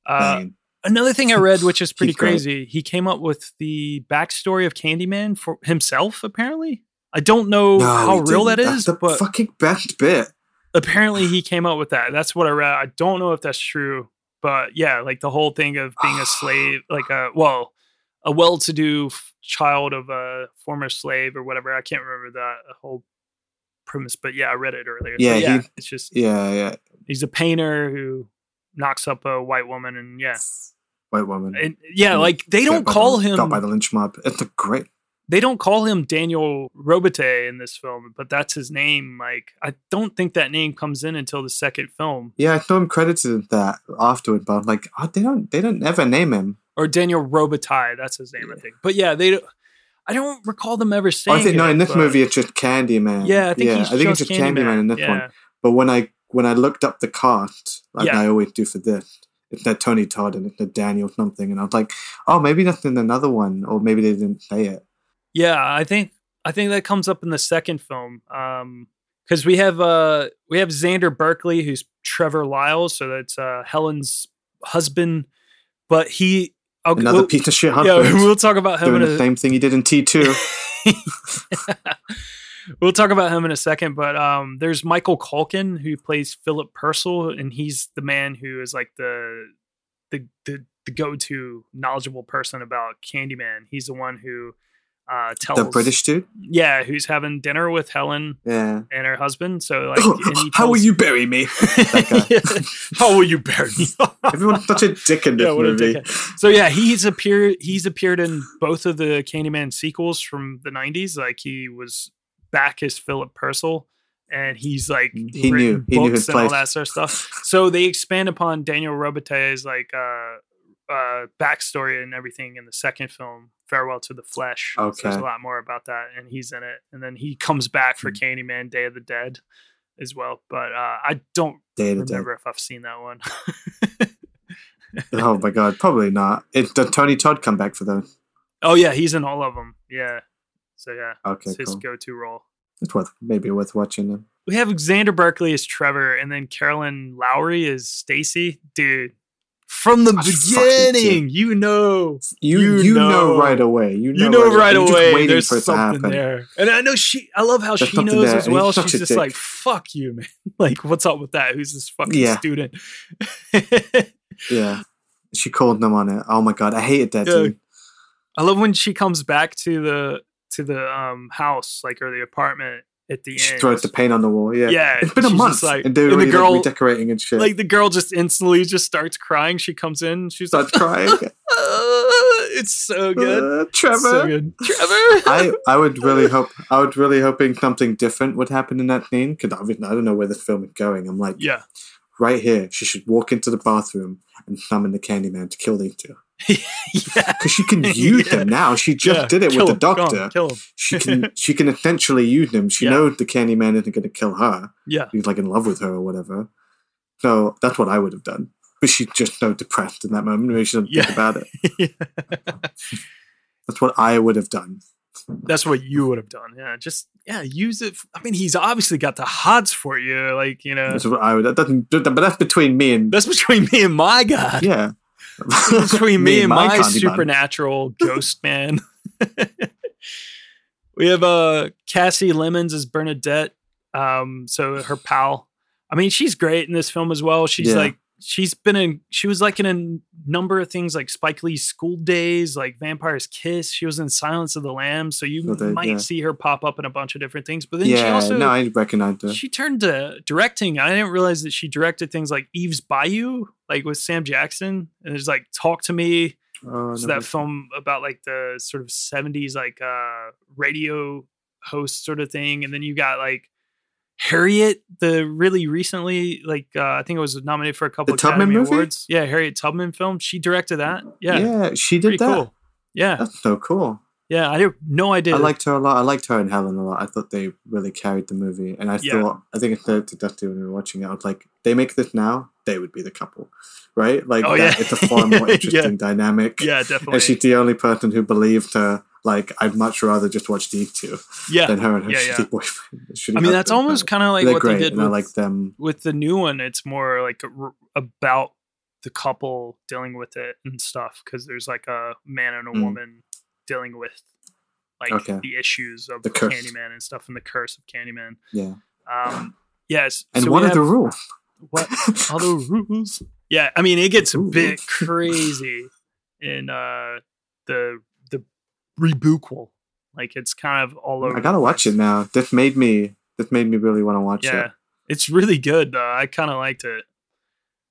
Uh, another thing I read, which is pretty crazy, he came up with the backstory of Candyman for himself. Apparently, I don't know No, how real didn't. is, That's the but fucking best bit. Apparently he came up with that. That's what I read. I don't know if that's true, but yeah, like the whole thing of being a slave, like a well, a well-to-do f- child of a former slave or whatever. I can't remember that whole premise, but yeah, I read it earlier. So Yeah, yeah, he- it's just Yeah, yeah. he's a painter who knocks up a white woman, and yeah, white woman. And yeah, And like they don't call the, him got by the lynch mob. It's a great. They don't call him Daniel Robitaille in this film, but that's his name. Like I don't think that name comes in until the second film. Yeah, I saw him credited that afterward, but I'm like, oh, they don't, they don't ever name him. Or Daniel Robitaille, that's his name, I think. But yeah, they don't I don't recall them ever Oh, saying I think no, in this but- movie it's just Candyman. Yeah, I think he's I think it's just just Candyman, Candyman, in this yeah. one. But when I when I looked up the cast, like Yeah. I always do for this, it's not Tony Todd and it's not Daniel something, and I was like, oh, maybe that's in another one, or maybe they didn't say it. Yeah, I think I think that comes up in the second film. Um because we have uh we have Xander Berkeley who's Trevor Lyles, so that's uh Helen's husband, but he I'll, Another we'll- piece of shit Yeah, we'll talk about him doing in the a, same thing he did in T two. we'll talk about him in a second, but um, there's Michael Culkin who plays Philip Purcell, and he's the man who is like the the the, the go to knowledgeable person about Candyman. He's the one who uh, tells the British dude. yeah, who's having dinner with Helen Yeah. and her husband. So like, he How will you bury me? How will you bury me? Everyone's such a dick in this Yeah, movie. So yeah, he's appeared. He's appeared in both of the Candyman sequels from the '90s. Like he was back as Philip Purcell, and he's like He knew. He knew books his and all that sort of stuff. So they expand upon Daniel Robitaille's like uh, uh, backstory and everything in the second film, Farewell to the Flesh. So there's a lot more about that, and he's in it. And then he comes back for Hmm. Candyman: Day of the Dead as well. But uh, I don't Day of the Dead. remember if I've seen that one. Oh my god, probably not. It's the Tony Todd come back for those. Oh yeah, he's in all of them. Yeah. So yeah, Okay, it's his cool. go-to role. It's worth maybe worth watching them. We have Xander Berkeley as Trevor, and then Carolyn Lowery is Stacy. Dude, from the fucking beginning, you know, You You you, know. know. right away. You know, you know right just away. There's for it to something there, and I know she. I love how There's she knows there, as well. She's just dick. like, "Fuck you, man! Like, what's up with that? Who's this fucking Yeah. student?" Yeah, she called them on it. Oh my god, I hated that Yeah. dude. I love when she comes back to the to the um house, like or the apartment at the She end. throws the paint on the wall. Yeah, Yeah, It's been a month, like- and they're and the girl- like, redecorating and shit. like the girl just instantly just starts crying. She comes in, she's starts like, crying. it's so good, Uh, Trevor. so good, Trevor. I, I would really hope I would really hoping something different would happen in that scene because obviously I don't know where this film is going. I'm like, yeah, right here, she should walk into the bathroom and summon the Candyman to kill these two yeah, because she can use Yeah. them now. She just Yeah, did it kill with the him, go on, doctor. kill. She can she can essentially use them. She Yeah. knows the Candyman isn't going to kill her. Yeah, He's like in love with her or whatever. So that's what I would have done. But she's just so depressed in that moment. Maybe she doesn't think about it. That's what I would have done. that's what you would have done. Yeah, just yeah, use it. f- I mean, he's obviously got the hots for you. Like you know, That's I would. That doesn't. But that's between me and that's between me and my God. yeah. between me, and my, Candyman. supernatural ghost man. we have uh Kasi Lemmons as Bernadette. Um, so her pal. I mean, she's great in this film as well. She's Yeah. like she's been in she was like in a number of things like Spike Lee's School Daze, like Vampire's Kiss. She was in Silence of the Lambs. So you So they- might yeah. see her pop up in a bunch of different things. But then she Yeah. also no, I recognize that. she turned to directing. I didn't realize that she directed things like Eve's Bayou, like with Sam Jackson. And there's like Talk to Me. Oh, no, that film about like the sort of 70s like uh radio host sort of thing. And then you got like Harriet, the really recently, like uh, I think it was nominated for a couple The Tubman Academy movie? Awards. Yeah, Harriet Tubman film. She directed that. Yeah. yeah, she did Pretty that. cool. Yeah. That's so cool. Yeah. I have no idea. I liked her a lot. I liked her and Helen a lot. I thought they really carried the movie, and I Yeah. thought I think I said to Dusty when we were watching it, I was like, they make this now, they would be the couple, right? Like, Oh, that, yeah. it's a far more Yeah. interesting dynamic. yeah, definitely. and she's the only person who believed her. Like, I'd much rather just watch these two yeah. than her and her Yeah, shitty yeah. boyfriend. shitty I mean, that's almost kind of like they're what great, they did and I with, like them. with the new one. It's more like a r about the couple dealing with it and stuff because there's like a man and a Mm. woman dealing with like Okay. the issues of The curse. Candyman and stuff and the curse of Candyman. Yeah. Um, yes. And so what we are the rules? What are the rules? Yeah, I mean, it gets a bit crazy in uh the the rebootquel. Like it's kind of all over. I gotta watch it now. This made me. This made me really want to watch Yeah, it. it's really good though. I kind of liked it.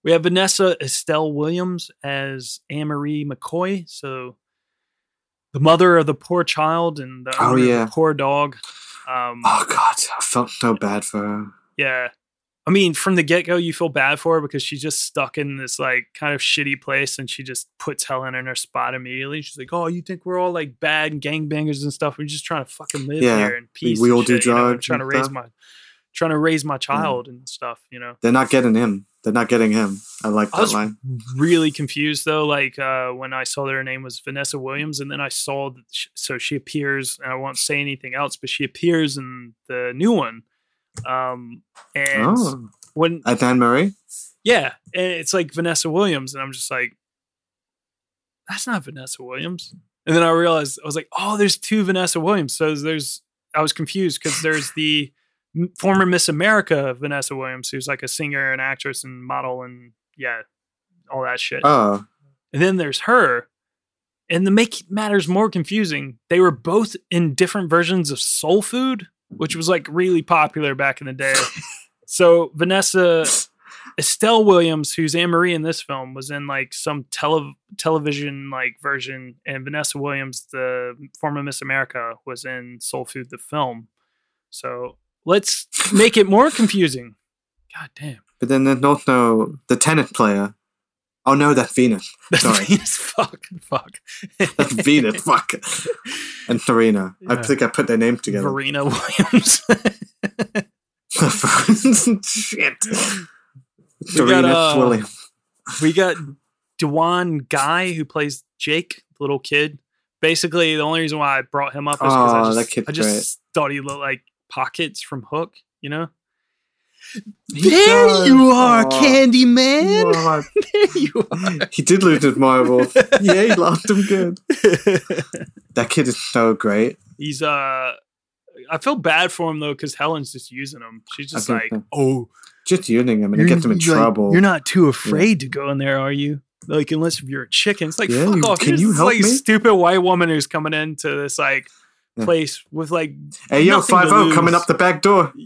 We have Vanessa Estelle Williams as Anne Marie McCoy. So the mother of the poor child and the Oh, yeah. the poor dog. Um, Oh God, I felt so bad for her. Yeah. I mean, from the get go, you feel bad for her because she's just stuck in this like kind of shitty place and she just puts Helen in her spot immediately. She's like, Oh, you think we're all like bad gangbangers and stuff? We're just trying to fucking live Yeah, here in peace. we all do shit, you know, drugs trying to raise stuff. my trying to raise my child and stuff, you know. They're not getting him. They're not getting him. I like I that was line. really confused though, like uh, when I saw that her name was Vanessa Williams, and then I saw that sh so she appears, and I won't say anything else, but she appears in the new one. Um, and Oh, when at Anne Marie. yeah, and it's like Vanessa Williams, and I'm just like, that's not Vanessa Williams. And then I realized I was like, oh, there's two Vanessa Williams. So there's I was confused because there's the former Miss America Vanessa Williams, who's like a singer and actress and model and yeah, all that shit. Oh, And then there's her. And to make matters more confusing, they were both in different versions of Soul Food, which was like really popular back in the day. so Vanessa Estelle Williams, who's Anne Marie in this film, was in like some tele- television like version, and Vanessa Williams, the former Miss America, was in Soul Food the film. So let's make it more confusing. God damn. but then there's also the tennis player. Oh no, that's Venus. Sorry, Venus, fuck, fuck. that's Venus. Fuck. And Serena. I think I put their names together. Verena Williams. Shit. We Serena got, uh, Williams. we got DeJuan Guy who plays Jake, the little kid. Basically, the only reason why I brought him up is because Oh, I that just, I just thought he looked like pockets from Hook, you know? He there does. you are, Oh, Candyman. God. there you are. He did lose his marbles. yeah, he lost them good. That kid is so great. He's uh I feel bad for him though, because Helen's just using him. She's just like, so. oh, Just using him and it gets him in like, trouble. You're not too afraid to go in there, are you? Like, unless you're a chicken. It's like, Yeah, fuck you- off. can You're you help like me? stupid white woman who's coming into this like Yeah. Place with like Hey, yo, nothing to 5 coming up the back door.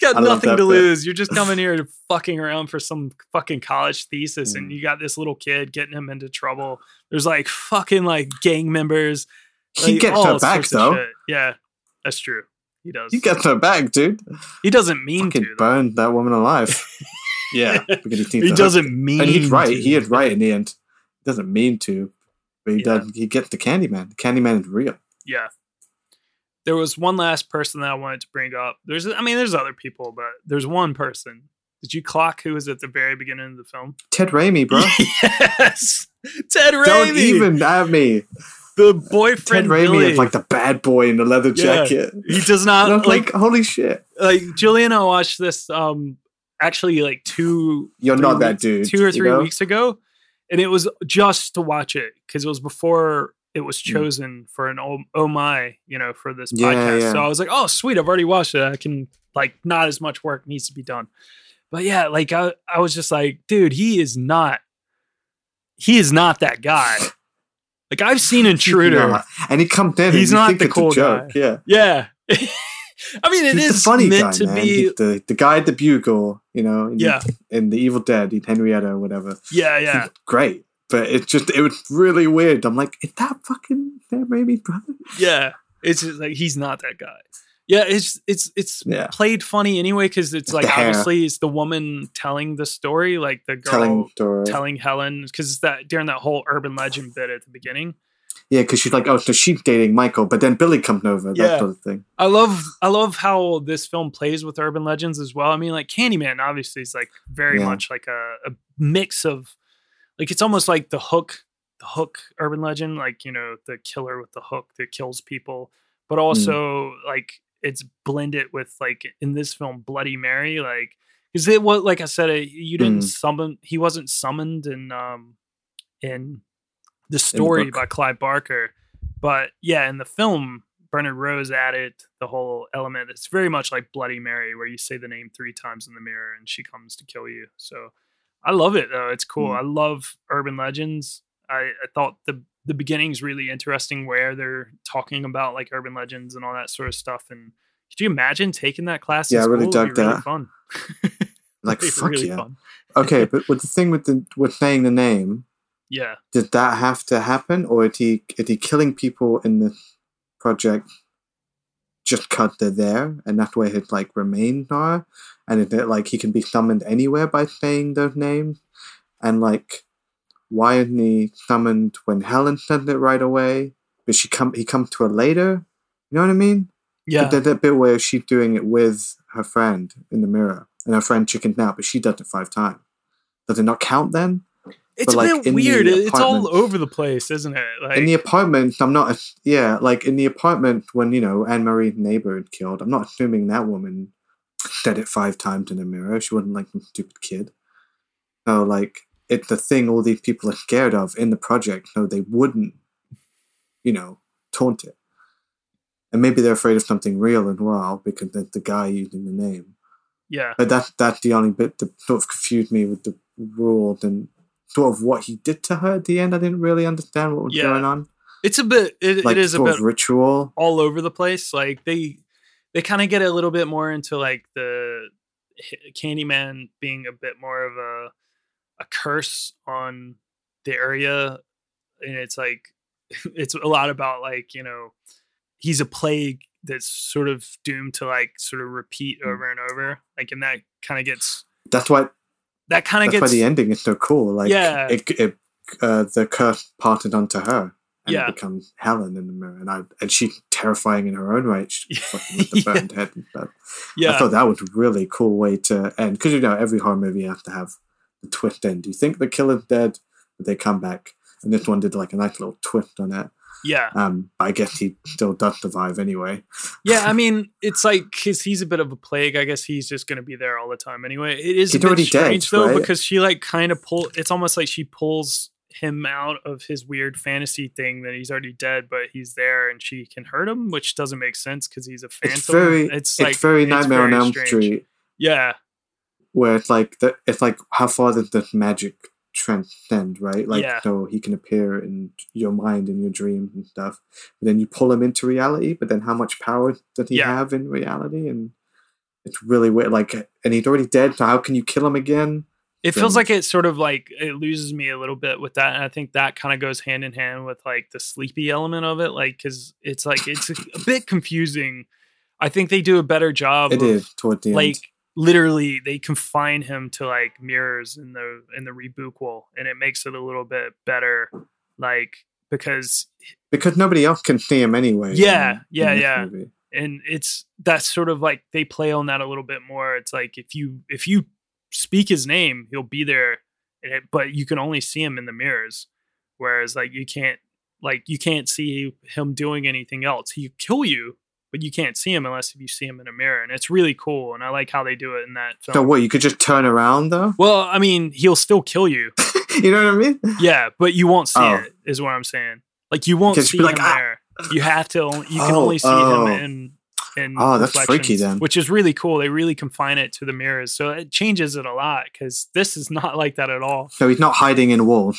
got I nothing to bit. lose. You're just coming here to fucking around for some fucking college thesis, and Mm. you got this little kid getting him into trouble. There's like fucking like gang members. He like, gets her back, though. Yeah, that's true. He does. He gets her back, dude. He doesn't mean Fucking to. burned that woman alive. yeah. he, He doesn't mean. And he's right. to. He is right in the end. He doesn't mean to. But he Yeah. does. He gets the Candyman. The Candyman is real. yeah. There was one last person that I wanted to bring up. There's, I mean, there's other people, but there's one person. Did you clock who was at the very beginning of the film? Ted Raimi, bro. yes, Ted Raimi. Don't even at me. the boyfriend. Ted. Raimi Billy. is like the bad boy in the leather Yeah. jacket. he does not like like, holy shit. like Julian. I watched this um actually like two You're not that dude. two or you three know? weeks ago, and it was just to watch it because it was before it was Mm. chosen for an oh, oh my you know for this Yeah, podcast. yeah. So I was like, oh sweet, I've already watched it. I can like not as much work needs to be done. But yeah, like I I was just like, dude, he is not. He is not that guy. Like I've seen Intruder. Nah. And he comes in He's and not think the it's cool a joke. guy. Yeah. Yeah. I mean, it He's is funny meant guy, to man. be. He's the, the guy at the bugle, you know, in, Yeah. in the Evil Dead, Henrietta or whatever. Yeah, yeah. He's great. But it just it was really weird. I'm like, is that fucking Ted Raimi, brother? Yeah, it's just like he's not that guy. Yeah, it's it's it's Yeah. played funny anyway because it's like obviously it's the woman telling the story, like the girl Telling telling. Helen because it's that during that whole urban legend bit at the beginning. Yeah, because she's like, oh, so she's dating Michael, but then Billy comes over, that sort of thing. I love I love how this film plays with urban legends as well. I mean, like Candyman obviously is like very Yeah. much like a, a mix of like it's almost like the hook the hook urban legend, like you know the killer with the hook that kills people, but also like it's blended with like in this film Bloody Mary, like because it was like I said, you didn't Mm. summon he wasn't summoned in um in the story book. by Clive Barker, but yeah, in the film Bernard Rose added the whole element. It's very much like Bloody Mary, where you say the name three times in the mirror and she comes to kill you. So I love it though. It's cool. Mm. I love urban legends. I, I thought the the beginning's really interesting where they're talking about like urban legends and all that sort of stuff. And could you imagine taking that class? Yeah, I really dug be really that. fun. Like fuck really yeah. fun. Okay, but with the thing with the with saying the name, Yeah. did that have to happen, or is he is he killing people in the project just because they're there, and that's where his like remains are, and is it like he can be summoned anywhere by saying those names, and like why isn't he summoned when Helen says it right away? But she come he comes to her later. You know what I mean? Yeah. But there's that bit where she's doing it with her friend in the mirror, and her friend chickens out, but she does it five times. Does it not count then? It's But, a like, bit weird. It's all over the place, isn't it? Like in the apartment, I'm not. Yeah, like in the apartment when you know Anne Marie's neighbor had killed. I'm not assuming that woman said it five times in the mirror. She wasn't like some stupid kid. So like it's the thing all these people are scared of in the project, so they wouldn't, you know, taunt it. And maybe they're afraid of something real as well because that's the guy using the name. yeah. But that's that's the only bit that sort of confused me with the rules and sort of what he did to her at the end. I didn't really understand what was Yeah. going on. It's a bit it, Like it is a sort bit of ritual. all over the place. Like they they kind of get a little bit more into like the Candyman being a bit more of a a curse on the area, and it's like it's a lot about like you know he's a plague that's sort of doomed to like sort of repeat Mm. over and over. Like and that kind of gets That's why that kind of that's why the ending is so cool. Like Yeah. it, it uh, the curse parted onto her. And Yeah. it becomes Helen in the mirror, and I and she's terrifying in her own right. She's fucking with the Yeah. head and stuff. yeah I thought that was a really cool way to end because you know every horror movie has to have the twist end. Do you think the killer's dead, but they come back, and this one did like a nice little twist on it. Yeah Um, but I guess he still does survive anyway. Yeah, I mean, it's like because he's a bit of a plague. I guess he's just going to be there all the time anyway. It is He's a bit already dead, strange though right? because she like kind of pull. It's almost like she pulls him out of his weird fantasy thing that he's already dead, but he's there and she can hurt him, which doesn't make sense because he's a phantom. It's very, it's it's, like very Nightmare on Elm strange. Street, Yeah, where it's like the, it's like how far does the magic transcend, right? Like Yeah. so he can appear in your mind in your dreams and stuff, but then you pull him into reality. But then how much power does he Yeah. have in reality? And it's really weird. Like, and he's already dead. So how can you kill him again? it feels like it sort of like it loses me a little bit with that, and I think that kind of goes hand in hand with like the sleepy element of it, like because it's like it's a, a bit confusing. I think they do a better job. It of, is toward the like end. Literally they confine him to like mirrors in the in the rebootquel and it makes it a little bit better like because because nobody else can see him anyway. Yeah, in- yeah, in yeah. movie. and it's that's sort of like they play on that a little bit more it's like if you if you speak his name he'll be there it, but you can only see him in the mirrors whereas like you can't like you can't see him doing anything else he kill you but you can't see him unless if you see him in a mirror and it's really cool and i like how they do it in that film So what? You could just turn around though. Well, I mean, he'll still kill you. you know what I mean? Yeah, but you won't see Oh. it. Is what I'm saying. Like you won't see be him like, "Ah." there. You have to. Only, you can Oh, only see oh. him in. in Oh, that's freaky then. Which is really cool. They really confine it to the mirrors, so it changes it a lot. Because this is not like that at all. So he's not hiding in walls.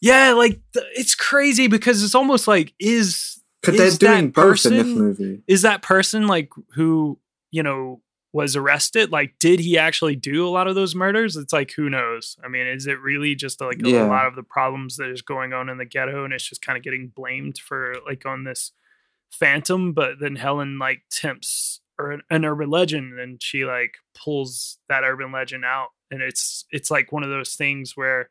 Yeah, like th- it's crazy because it's almost like is Because they're doing both in this movie. is that person like who you know was arrested? Like did he actually do a lot of those murders? It's like who knows? I mean is it really just like a, lot of the problems that is going on in the ghetto and it's just kind of getting blamed for like on this phantom? But then helen like tempts or an urban legend and she like pulls that urban legend out and it's it's like one of those things where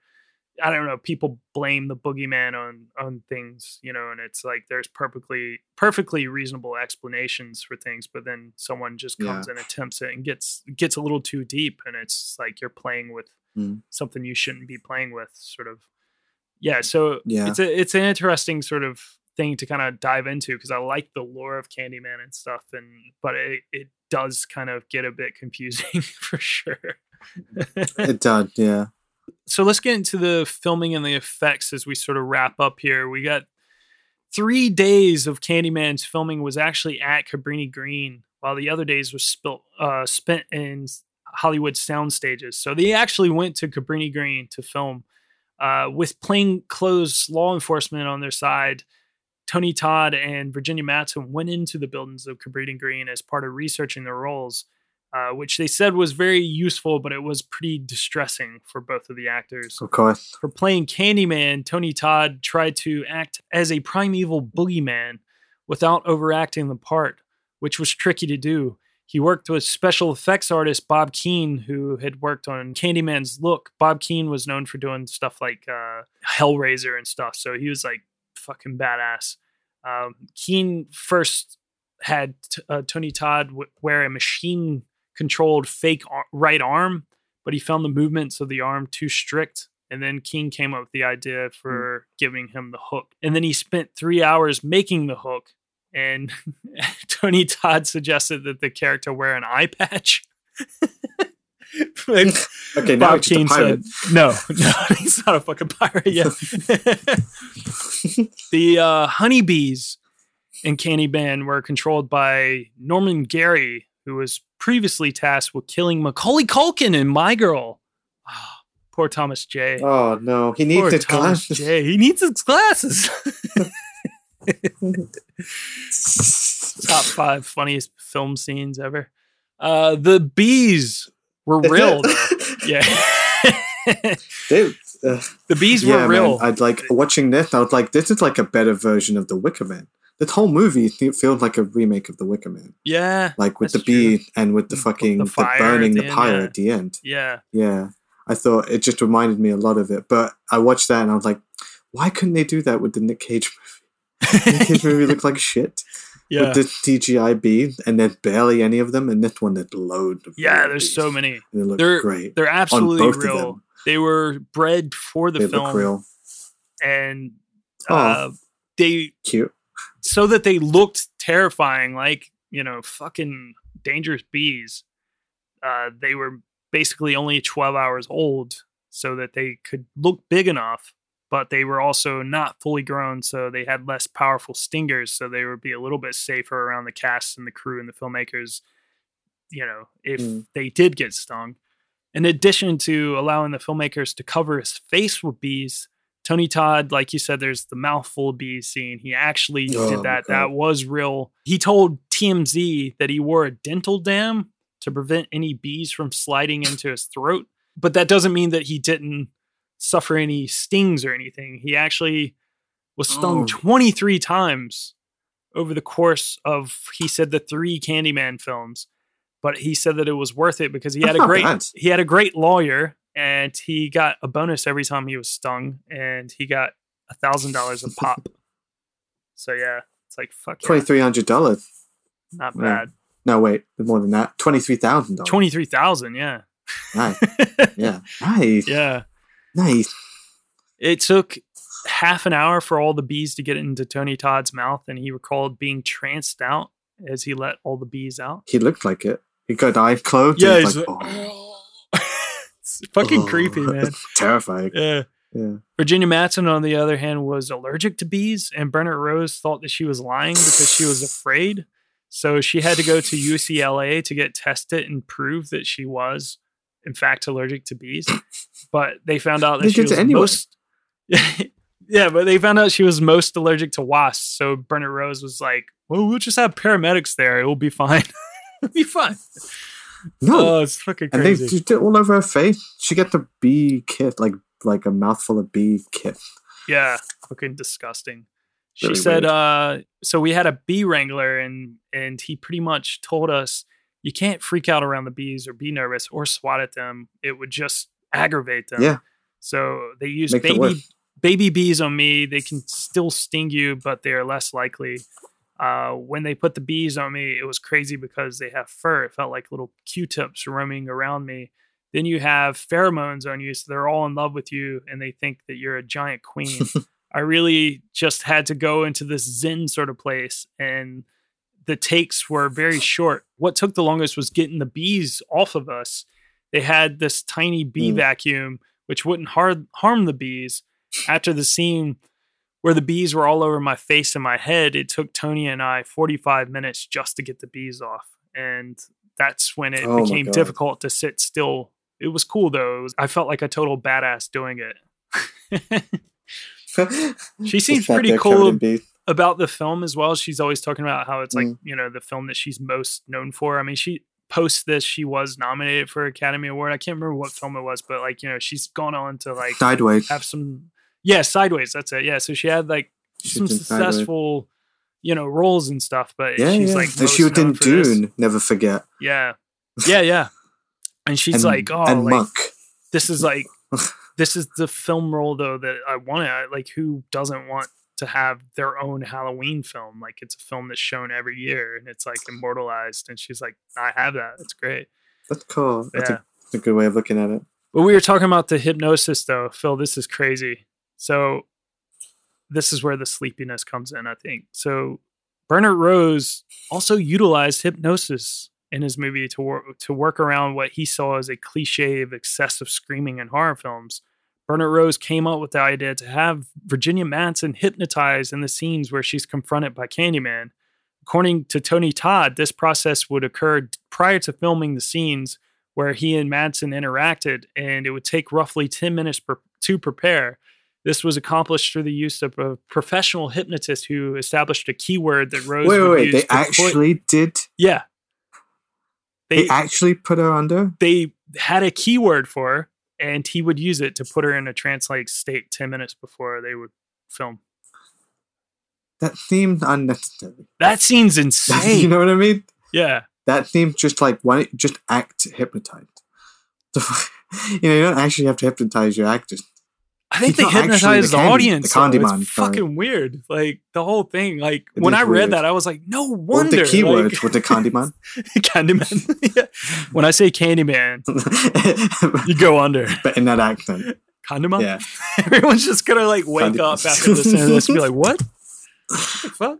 I don't know. People blame the boogeyman on on things, you know, and it's like there's perfectly perfectly reasonable explanations for things, but then someone just comes Yeah. and attempts it and gets gets a little too deep, and it's like you're playing with Mm. something you shouldn't be playing with, sort of. Yeah, so Yeah. it's a it's an interesting sort of thing to kind of dive into because I like the lore of Candyman and stuff, and but it it does kind of get a bit confusing for sure. It does, yeah. So let's get into the filming and the effects as we sort of wrap up here. We got three days of Candyman's filming was actually at Cabrini Green, while the other days was spilt, uh, spent in Hollywood sound stages. So they actually went to Cabrini Green to film uh, with plainclothes law enforcement on their side. Tony Todd and Virginia Madsen went into the buildings of Cabrini Green as part of researching their roles. Uh, which they said was very useful, but it was pretty distressing for both of the actors. Of course. For playing Candyman, Tony Todd tried to act as a primeval boogeyman without overacting the part, which was tricky to do. He worked with special effects artist Bob Keen, who had worked on Candyman's look. Bob Keen was known for doing stuff like uh, Hellraiser and stuff, so he was like fucking badass. Um, Keen first had t- uh, Tony Todd w- wear a machine controlled fake right arm, but he found the movements of the arm too strict. And then King came up with the idea for giving him the hook. And then he spent three hours making the hook. And Tony Todd suggested that the character wear an eye patch. Okay, now Bob pirate. said, "No, no, he's not a fucking pirate yet." the uh, honeybees in Candyman were controlled by Norman Gary, who was previously tasked with killing Macaulay Culkin in My Girl. Ah, poor Thomas J. Oh no, he needs Poor his Thomas glasses. J. He needs his glasses. Top five funniest film scenes ever. Uh, the bees were real. yeah. They, uh, The bees yeah, were real. Man, I'd like watching this. I was like, this is like a better version of the Wicker Man. The whole movie fe- feels like a remake of the Wicker Man, yeah. like with the bee and with the fucking the, burning the the end, pyre yeah. at the end. Yeah. Yeah, I thought it just reminded me a lot of it. But I watched that and I was like, why couldn't they do that with the Nick Cage movie? Nick Cage movie looked like shit. Yeah. With this CGI bee, and there's barely any of them, and this one there's loads Yeah, there's bees. so many. They look They're great. They're absolutely real. They were bred for the They film, look real. and Oh. uh, they Cute. So that they looked terrifying, like you know, fucking dangerous bees. Uh, they were basically only 12 hours old, so that they could look big enough, but they were also not fully grown, so they had less powerful stingers, so they would be a little bit safer around the cast and the crew and the filmmakers. You know, if Mm. they did get stung. In addition to allowing the filmmakers to cover his face with bees, Tony Todd, like you said, there's the mouthful of bees scene. He actually Oh, did that. That was real. He told TMZ that he wore a dental dam to prevent any bees from sliding into his throat. But that doesn't mean that he didn't suffer any stings or anything. He actually was stung Oh. 23 times over the course of, he said, the three Candyman films. But he said that it was worth it because he had a great bad. he had a great lawyer and he got a bonus every time he was stung and he got a thousand dollars a pop. So yeah, it's like fuck Twenty three hundred dollars. not Yeah. bad. No, wait, more than that. Twenty three thousand dollars. Twenty three thousand, yeah. Nice. Yeah, nice. Yeah. Nice. It took half an hour for all the bees to get into Tony Todd's mouth, and he recalled being tranced out as he let all the bees out. He looked like it. He got eyes closed. Yeah, he's like, like, oh, It's fucking oh. creepy, man. Terrifying. Yeah. Yeah. Virginia Madsen, on the other hand, was allergic to bees, and Bernard Rose thought that she was lying because she was afraid. So she had to go to UCLA to get tested and prove that she was, in fact, allergic to bees. But they found out that They she was it most. yeah, but they found out she was most allergic to wasps. So Bernard Rose was like, "Well, we'll just have paramedics there. It will be fine. It'll be fine." No. Oh, it's fucking and they did it all over her face. She got the bee kit, like like a mouthful of bee kit. Yeah, fucking disgusting. She Really said, weird. uh, so we had a bee wrangler and and he pretty much told us you can't freak out around the bees or be nervous or swat at them. It would just aggravate them. Yeah. So they use Makes baby baby bees on me. They can still sting you, but they are less likely. Uh, when they put the bees on me, it was crazy because they have fur. It felt like little Q-tips roaming around me. Then you have pheromones on you, so they're all in love with you, and they think that you're a giant queen. I really just had to go into this zen sort of place, and the takes were very short. What took the longest was getting the bees off of us. They had this tiny bee Mm. vacuum, which wouldn't har- harm the bees. After the scene where the bees were all over my face and my head, it took Tony and I 45 minutes just to get the bees off. And that's when it Oh became difficult to sit still. It was cool though. It was, I felt like a total badass doing it. She seems pretty cool covered in bees. about the film as well. She's always talking about how it's like, Mm. you know, the film that she's most known for. I mean, she post this, she was nominated for Academy Award. I can't remember what film it was, but like you know, she's gone on to like Sideways. have some. Yeah, sideways. That's it. Yeah, so she had like She's some in Sideways. successful, you know, roles and stuff. But Yeah, she's yeah. like she was in known this. Dune. Never forget. Yeah, yeah, yeah. And she's and, like, oh, and like, Monk. this is like this is the film role though that I want to like who doesn't want to have their own Halloween film like it's a film that's shown every year and it's like immortalized and she's like I have that it's great That's cool. That's Yeah. a, a good way of looking at it. but we were talking about the hypnosis though Fil this is crazy so this is where the sleepiness comes in I think so Bernard Rose also utilized hypnosis in his movie to work to work around what he saw as a cliche of excessive screaming in horror films. Bernard Rose came up with the idea to have Virginia Madsen hypnotized in the scenes where she's confronted by Candyman. According to Tony Todd, this process would occur prior to filming the scenes where he and Madsen interacted, and it would take roughly 10 minutes per, to prepare. This was accomplished through the use of a professional hypnotist who established a keyword that Rose Wait, wait, wait. They actually did. yeah. They, They actually put her under. they had a keyword for her, and he would use it to put her in a trance-like state 10 minutes before they would film. That seemed unnecessary. That scene's insane. you know what I mean? yeah. That seemed just like why don't you just act hypnotized? You know, you don't actually have to hypnotize your actors. I think He's they hypnotized the candy- audience. the though. Candyman, It's sorry. fucking weird. Like the whole thing. Like It when I read weird. that, I was like, no wonder. What the keyword like, with the Candyman? Candyman. yeah. When I say Candyman, you go under. but in that accent. Candyman. Yeah. Everyone's just gonna like wake Candyman. up after this and this and be like, what? the fuck?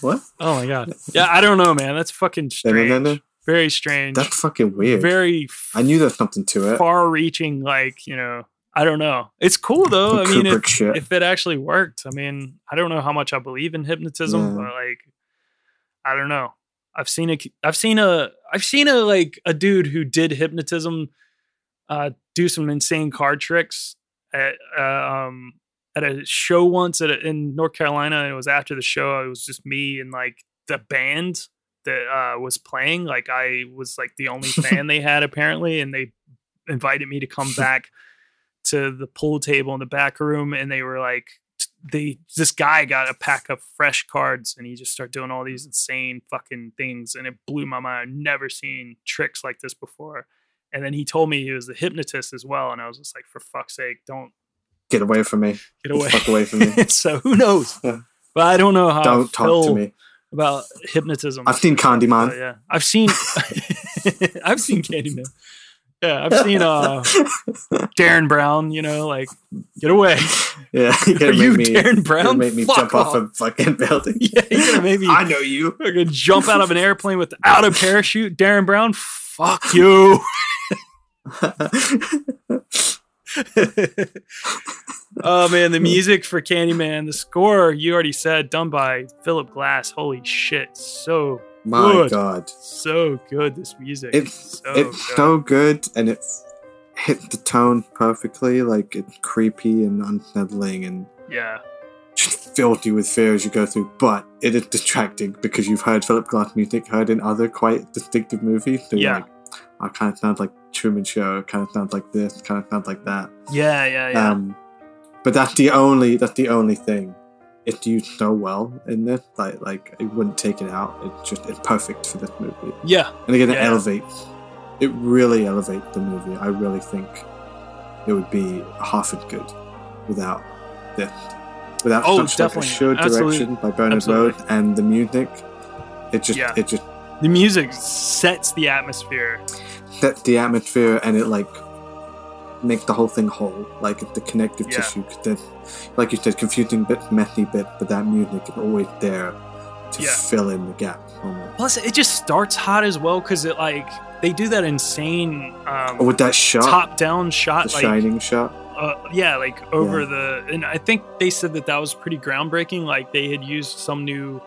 What? Oh my god. Yeah, I don't know, man. That's fucking No, no, strange. no, no. Very strange. That's fucking weird. very I knew there's something to it. far-reaching. Like you know, I don't know. It's cool though. I mean, if, if it actually worked, I mean, I don't know how much I believe in hypnotism, Yeah. but like, I don't know. I've seen a, I've seen a, I've seen a like a dude who did hypnotism, uh, do some insane card tricks at, uh, um, at a show once at a, in North Carolina. It was after the show. It was just me and like the band that uh, was playing. Like I was like the only fan they had apparently, and they invited me to come back to the pool table in the back room, and they were like, they this guy got a pack of fresh cards, and he just started doing all these insane fucking things, and it blew my mind. I've never seen tricks like this before. And then he told me he was a hypnotist as well, and I was just like, for fuck's sake, don't Get away from me. get away. Fuck away from me. so who knows? Yeah. But I don't know how Don't talk to me. about hypnotism. I've seen Candyman. Yeah, I've seen, I've seen Candyman. Yeah, I've seen uh Derren Brown. You know, like get away. Yeah, you're gonna Are you make me, Derren Brown? make me Fuck jump off off. a fucking building. Yeah, you're gonna maybe I know you. fucking jump out of an airplane without a parachute. Derren Brown, fuck you. oh man, the music for Candyman, the score you already said, done by Philip Glass. Holy shit, so My good, God, so good. This music, it's so it's good. so good, and it hit the tone perfectly. Like it's creepy and unsettling, and yeah, just fills you with fear as you go through. But it is distracting because you've heard Philip Glass music heard in other quite distinctive movies. So Yeah. like, it kind of sounds like Truman Show. Kind of sounds like this. Kind of sounds like that. yeah, yeah, yeah. Um, but that's the only that's the only thing. It's used so well in this, like like it wouldn't take it out. It's just it's perfect for this movie. yeah, And again, it elevates. It really elevates the movie. I really think it would be half as good without this. Without Oh, such like, assured Absolutely. direction by Bernard Absolutely. Rose and the music. It just Yeah. it just the music sets the atmosphere. sets the atmosphere and it like makes the whole thing whole. Like it's the connective Yeah. tissue. 'cause then, like you said, confusing bit, messy bit, but that music is always there to Yeah. fill in the gap. almost. Plus, it just starts hot as well because it like they do that insane um, Oh, with that shot, top-down the shot, like shining shot. uh, yeah, like over Yeah. the. And I think they said that that was pretty groundbreaking. Like they had used some new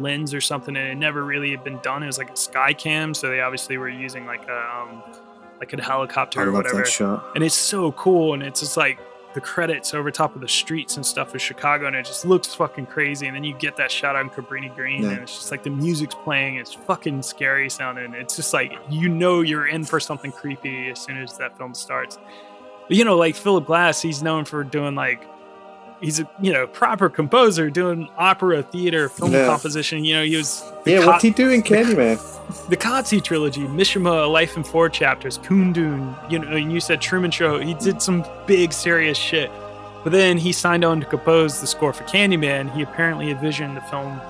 lens or something, and it never really had been done. It was like a sky cam, so they obviously were using like a um, like a helicopter I or whatever. and it's so cool and it's just like the credits over top of the streets and stuff of Chicago, and it just looks fucking crazy. And then you get that shot on Cabrini Green, Yeah. and it's just like the music's playing. It's fucking scary sounding. It's just like you know you're in for something creepy as soon as that film starts. But you know, like Philip Glass, he's known for doing like he's a you know proper composer doing opera, theater, film Yeah. composition. You know, he was the Yeah, what's he doing, Candyman? the Qatsi trilogy, Mishima, A Life in Four Chapters, Kundun, you know, and you said Truman Show. He did some big serious shit. But then he signed on to compose the score for Candyman. He apparently envisioned the film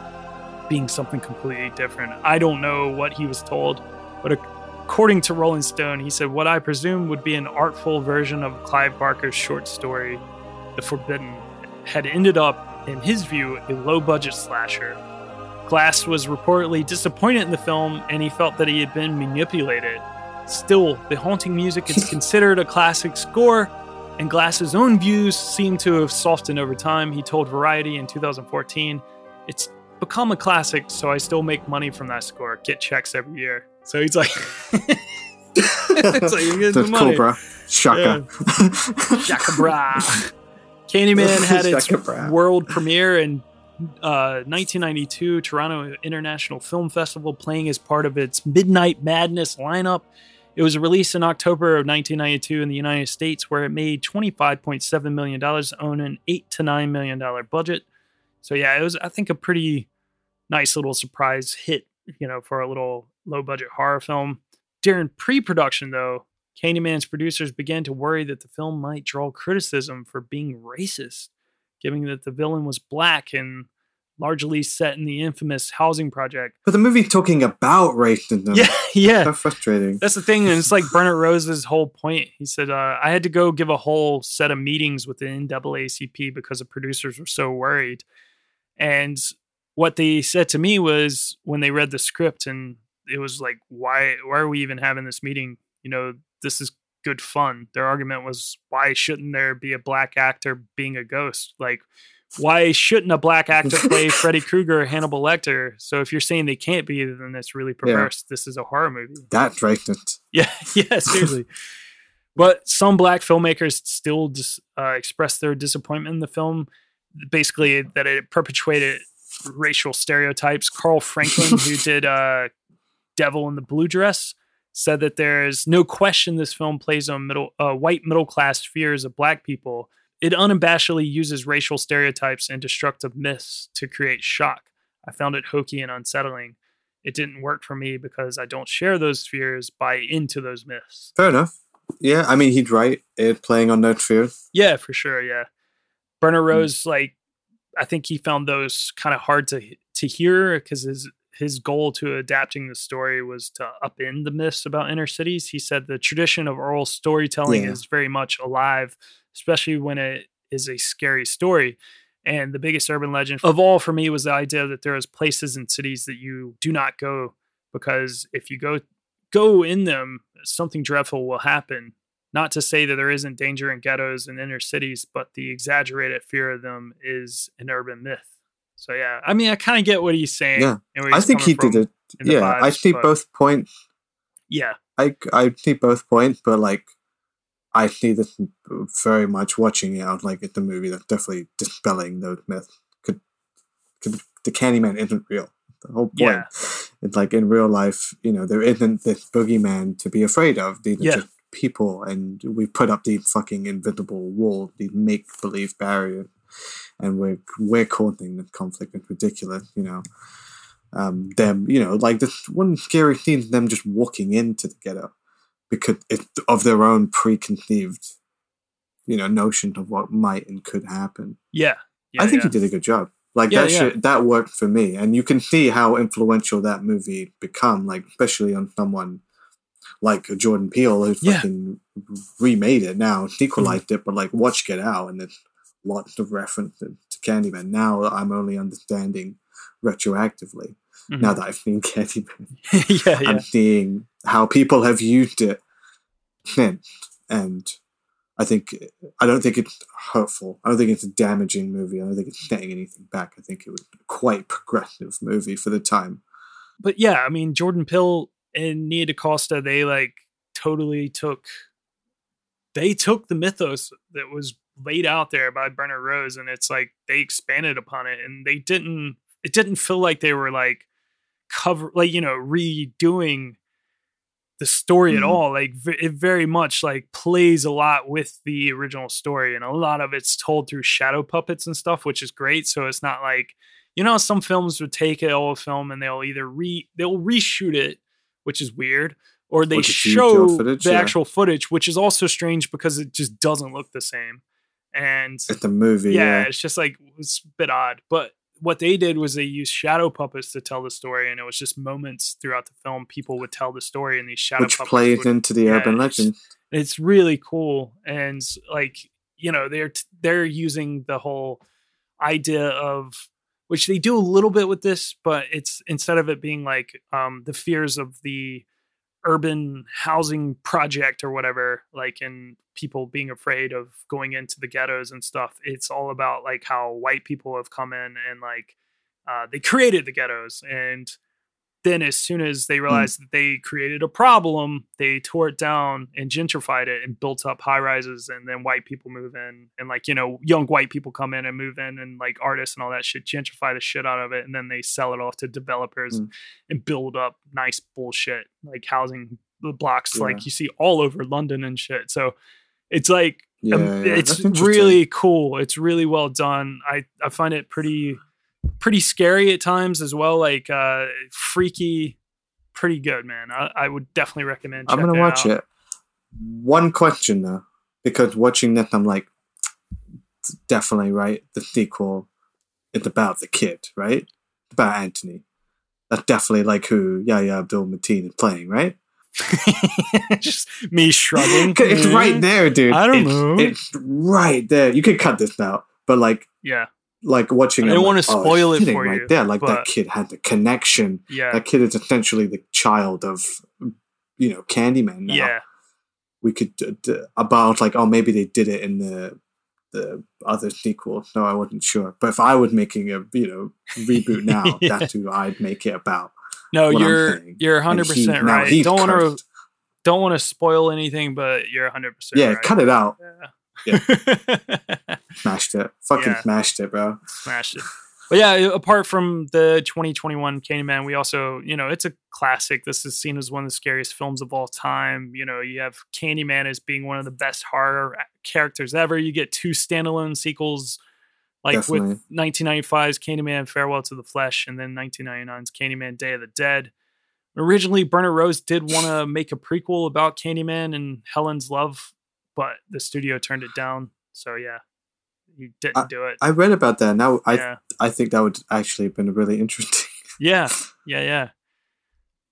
being something completely different. I don't know what he was told, but according to Rolling Stone, he said what I presume would be an artful version of Clive Barker's short story, The Forbidden, had ended up, in his view, a low budget slasher. Glass was reportedly disappointed in the film and he felt that he had been manipulated. Still, the haunting music is considered a classic score, and Glass's own views seem to have softened over time. He told Variety in 2014, It's become a classic, so I still make money from that score. Get checks every year. So he's like, it's like you get the That's money. cool, bro. Shaka. Shaka bra. Candyman had its world premiere in uh, 1992 Toronto International Film Festival, playing as part of its Midnight Madness lineup. It was released in October of 1992 in the United States, where it made 25.7 million dollars on an eight to nine million dollar budget. So yeah, it was I think a pretty nice little surprise hit, you know, for a little low budget horror film. During pre-production, though, Candyman's producers began to worry that the film might draw criticism for being racist, given that the villain was black and largely set in the infamous housing project. But the movie's talking about racism. Yeah, yeah. So frustrating. That's the thing, and it's like Bernard Rose's whole point. He said, uh, "I had to go give a whole set of meetings with the NAACP because the producers were so worried." And what they said to me was when they read the script, and it was like, "Why? Why are we even having this meeting? You know, this is good fun." Their argument was, "Why shouldn't there be a black actor being a ghost? Like." Why shouldn't a black actor play Freddy Krueger or Hannibal Lecter? So if you're saying they can't be, then that's really perverse. This is a horror movie. That's racist. Yeah, yeah, seriously. but some black filmmakers still dis, uh, expressed their disappointment in the film, basically that it perpetuated racial stereotypes. Carl Franklin, who did uh, Devil in the Blue Dress, said that there's no question this film plays on middle uh, white middle class fears of black people. It unabashedly uses racial stereotypes and destructive myths to create shock. I found it hokey and unsettling. It didn't work for me because I don't share those fears, buy into those myths. Fair enough. Yeah, I mean, he'd right. It playing on those fears. Yeah, for sure. Yeah. Bernard Rose, like, I think he found those kind of hard to to hear because his his goal to adapting the story was to upend the myths about inner cities. He said the tradition of oral storytelling Yeah. is very much alive, especially when it is a scary story. And the biggest urban legend of all for me was the idea that there is places and cities that you do not go because if you go go in them, something dreadful will happen. Not to say that there isn't danger in ghettos and inner cities, but the exaggerated fear of them is an urban myth. So yeah, I mean, I kind of get what he's saying. Yeah, I think he did it. Yeah, I see but- both points. Yeah, I I see both points, but like I see this very much watching it. I was like, it's a movie that's definitely dispelling those myths. Could, could the Candyman isn't real. The whole point. Yeah. It's like in real life, you know, there isn't this boogeyman to be afraid of. These are just people, and we put up these fucking invisible walls, these make believe barriers, and we're we're causing this conflict. It's ridiculous, you know. Um, them, you know, like this one scary scene, them just walking into the ghetto because it's of their own preconceived, you know, notion of what might and could happen. yeah, yeah. I think yeah. he did a good job. Like Yeah, that shit, that worked for me, and you can see how influential that movie become. Like especially on someone like Jordan Peele who fucking remade it now, sequelized it, but like watch Get Out, and there's lots of references to Candyman. Now I'm only understanding retroactively. Now Mhm. that I've seen Candyman, yeah, yeah. I'm seeing how people have used it since, and I think I don't think it's hurtful. I don't think it's a damaging movie. I don't think it's setting anything back. I think it was a quite progressive movie for the time. but yeah, I mean, Jordan Peele and Nia DaCosta, they like totally took they took the mythos that was laid out there by Bernard Rose, and it's like they expanded upon it, and they didn't. It didn't feel like they were like cover, like you know, redoing the story at Mhm. all. Like v- it very much like plays a lot with the original story, and a lot of it's told through shadow puppets and stuff, which is great. So it's not like you know, some films would take an old film and they'll either re they'll reshoot it, which is weird, or they Or just use the show footage, the yeah. actual footage, which is also strange because it just doesn't look the same. And It's the movie. yeah, Yeah. it's just like it's a bit odd. But what they did was they used shadow puppets to tell the story, and it was just moments throughout the film people would tell the story, and these shadow Which puppets plays would, into the yeah, urban it's- legend. It's really cool, and like you know they're t- they're using the whole idea of which they do a little bit with this, but it's instead of it being like um, the fears of the urban housing project or whatever, like in people being afraid of going into the ghettos and stuff. It's all about like how white people have come in and like uh, they created the ghettos and then as soon as they realized that they created a problem, they tore it down and gentrified it and built up high rises and then white people move in and like, you know, young white people come in and move in and like artists and all that shit gentrify the shit out of it and then they sell it off to developers Mm. and build up nice bullshit like housing blocks Yeah. like you see all over London and shit. So it's like Yeah, um, yeah, it's really cool. It's really well done. I I find it pretty pretty scary at times as well. Like uh freaky, pretty good, man. I, I would definitely recommend. I'm gonna checking watch out. it. One question though, because watching that, I'm like, definitely right. The sequel, it's about the kid, right? It's about Anthony. That's definitely like who Yahya Abdul Mateen is playing, right? Just me shrugging. it's right there, dude. I don't It's- know. It's right there. You could cut this out, but like, Yeah, like watching. I don't like, oh, spoil it's it for right you, there. Like that kid had the connection. yeah, That kid is essentially the child of, you know, Candyman. Now. yeah. we could d- d- about like oh maybe they did it in the the other sequel no i wasn't sure but if i was making a you know reboot now Yeah. that's who i'd make it about No, you're you're And hundred he- percent now right. Don't want to don't want to spoil anything, but you're hundred percent. yeah right. cut it out Yeah. smashed it fucking Yeah. smashed it bro smashed it. But yeah, apart from the 2021 Candyman, we also, you know, it's a classic. This is seen as one of the scariest films of all time. You know, you have Candyman as being one of the best horror characters ever. You get two standalone sequels, like Definitely. with 1995's Candyman Farewell to the Flesh and then 1999's Candyman Day of the Dead. Originally, Bernard Rose did want to make a prequel about Candyman and Helen's love, but the studio turned it down. So yeah, he didn't do it. i read about that now i yeah. i think that would actually have been really interesting Yeah, yeah, yeah.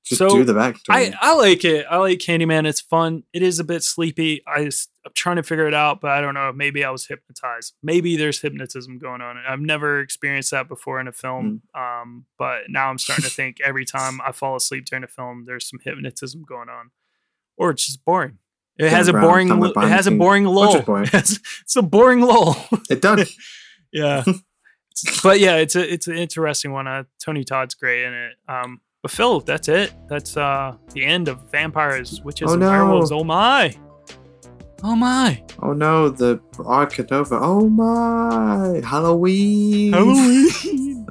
just So, do the backstory I, I like it. I like Candyman. It's fun. It is a bit sleepy. I just, I'm trying to figure it out, but I don't know. Maybe I was hypnotized. Maybe there's hypnotism going on. I've never experienced that before in a film. Mm. Um, but now I'm starting to think every time I fall asleep during a film, there's some hypnotism going on, or it's just boring. It Dan has a boring. It has a boring lull. It's, a boring lull. it does yeah but yeah it's a it's an interesting one uh tony todd's great in it um but Fil that's it that's uh the end of vampires witches Oh, and no. werewolves oh my oh my oh no the arc is over oh my halloween halloween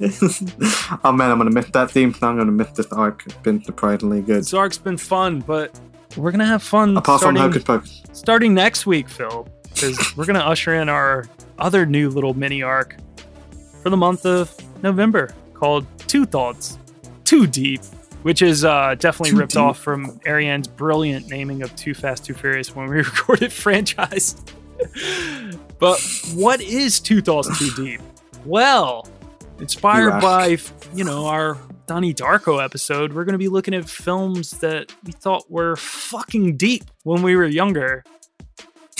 oh man, I'm gonna miss that theme song. I'm gonna miss this arc. It's been surprisingly good. this arc's been fun but we're gonna have fun Apart starting, from Hocus Pocus. starting next week Fil because we're gonna usher in our other new little mini arc for the month of november called two thoughts too deep which is uh, definitely Too ripped Deep. off from Ariane's brilliant naming of Too Fast, Too Furious when we recorded franchise. but what is Two Thoughts Too Deep? Well, inspired by you know our Donnie Darko episode, we're going to be looking at films that we thought were fucking deep when we were younger,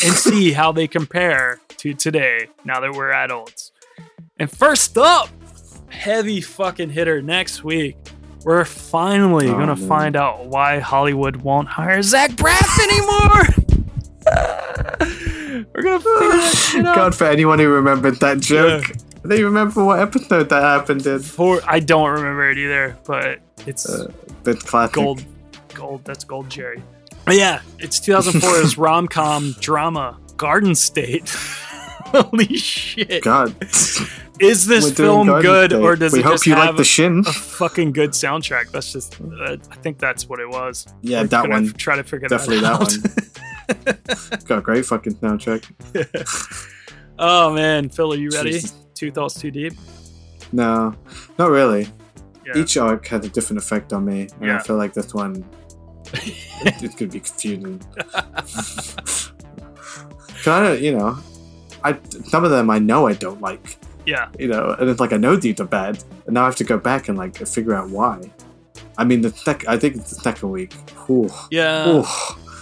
and see how they compare to today now that we're adults. And first up, heavy fucking hitter next week. We're finally Oh, gonna man. find out why Hollywood won't hire Zach Braff anymore. We're gonna figure that shit out. God, for anyone who remembered that joke, they remember what episode that happened in. For I don't remember it either, but it's Uh, It's classic. gold, gold. That's gold, Jerry. But yeah, it's 2004's rom com drama Garden State. Holy shit! God, Is this film Garden good, State. or does we it hope just you have like the shin? a fucking good soundtrack? That's just. Uh, I think that's what it was. Yeah, We're that one. Try to figure Definitely that that one. Got a great fucking soundtrack. oh man, Fil, are you ready? Jesus. Two thoughts too deep. No, not really. Yeah. Each arc had a different effect on me, and Yeah. I feel like this one it, it could be confusing. kind of, you know, I some of them I know I don't like, Yeah. you know, and it's like I know these are bad, and now I have to go back and like figure out why. I mean, the sec- I think it's the second week. Ooh. Yeah. Ooh.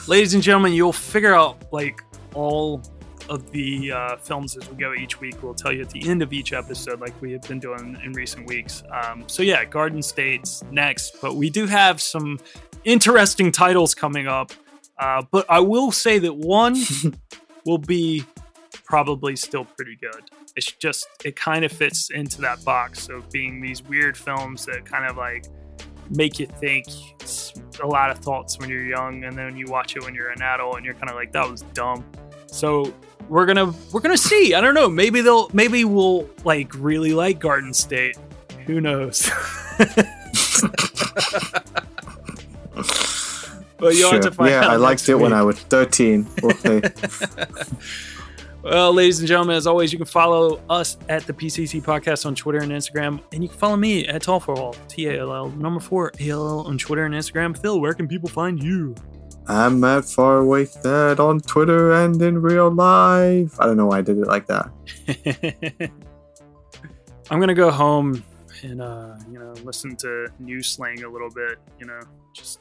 Ladies and gentlemen, you'll figure out like all of the uh, films as we go each week. We'll tell you at the end of each episode, like we have been doing in recent weeks. Um, so yeah, Garden State's next, but we do have some interesting titles coming up. Uh, but I will say that one will be probably still pretty good. It's just it kind of fits into that box of being these weird films that kind of like make you think a lot of thoughts when you're young and then you watch it when you're an adult and you're kind of like that was dumb so we're gonna we're gonna see i don't know maybe they'll maybe we'll like really like garden state who knows but you'll have to Sure. find yeah, out I liked it when. I was 13. We'll. Well, ladies and gentlemen, as always, you can follow us at the PCC Podcast on Twitter and Instagram, and you can follow me at Tall for All, T A L L, number four, A L L on Twitter and Instagram. Fil, where can people find you? I'm at Faraway Dad on Twitter and in real life. I don't know why I did it like that. I'm gonna go home and uh, you know listen to New Slang a little bit. You know, just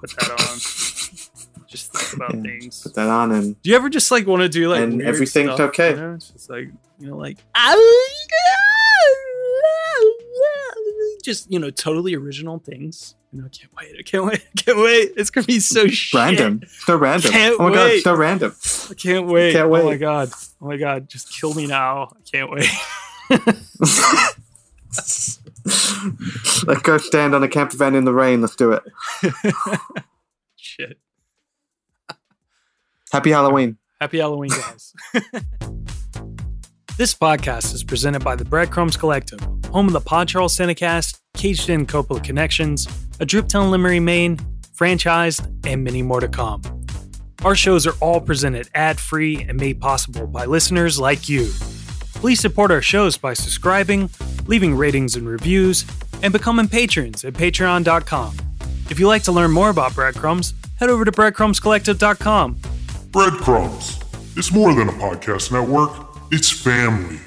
put that on. just think about Yeah, things. Put that on and Do you ever just like want to do like And weird everything's stuff, okay. You know? It's just like you know, like just you know, totally original things. You know, I can't wait. I can't wait. I can't wait. It's gonna be so shit. random. So random. Can't oh my god, wait. so random. I can't wait. Can't Oh my god. Oh my god. Just kill me now. I can't wait. Let's go stand on a camper van in the rain. Let's do it. Shit. Happy Halloween. Happy Halloween, guys. this podcast is presented by the Breadcrumbs Collective, home of the Pod Charles Cinecast, Caged In Coppola Connections, A Driptown Limerick, Maine, Franchised, and many more to come. Our shows are all presented ad free and made possible by listeners like you. Please support our shows by subscribing, leaving ratings and reviews, and becoming patrons at patreon.com. If you'd like to learn more about Breadcrumbs, head over to breadcrumbscollective.com Breadcrumbs. It's more than a podcast network, it's family.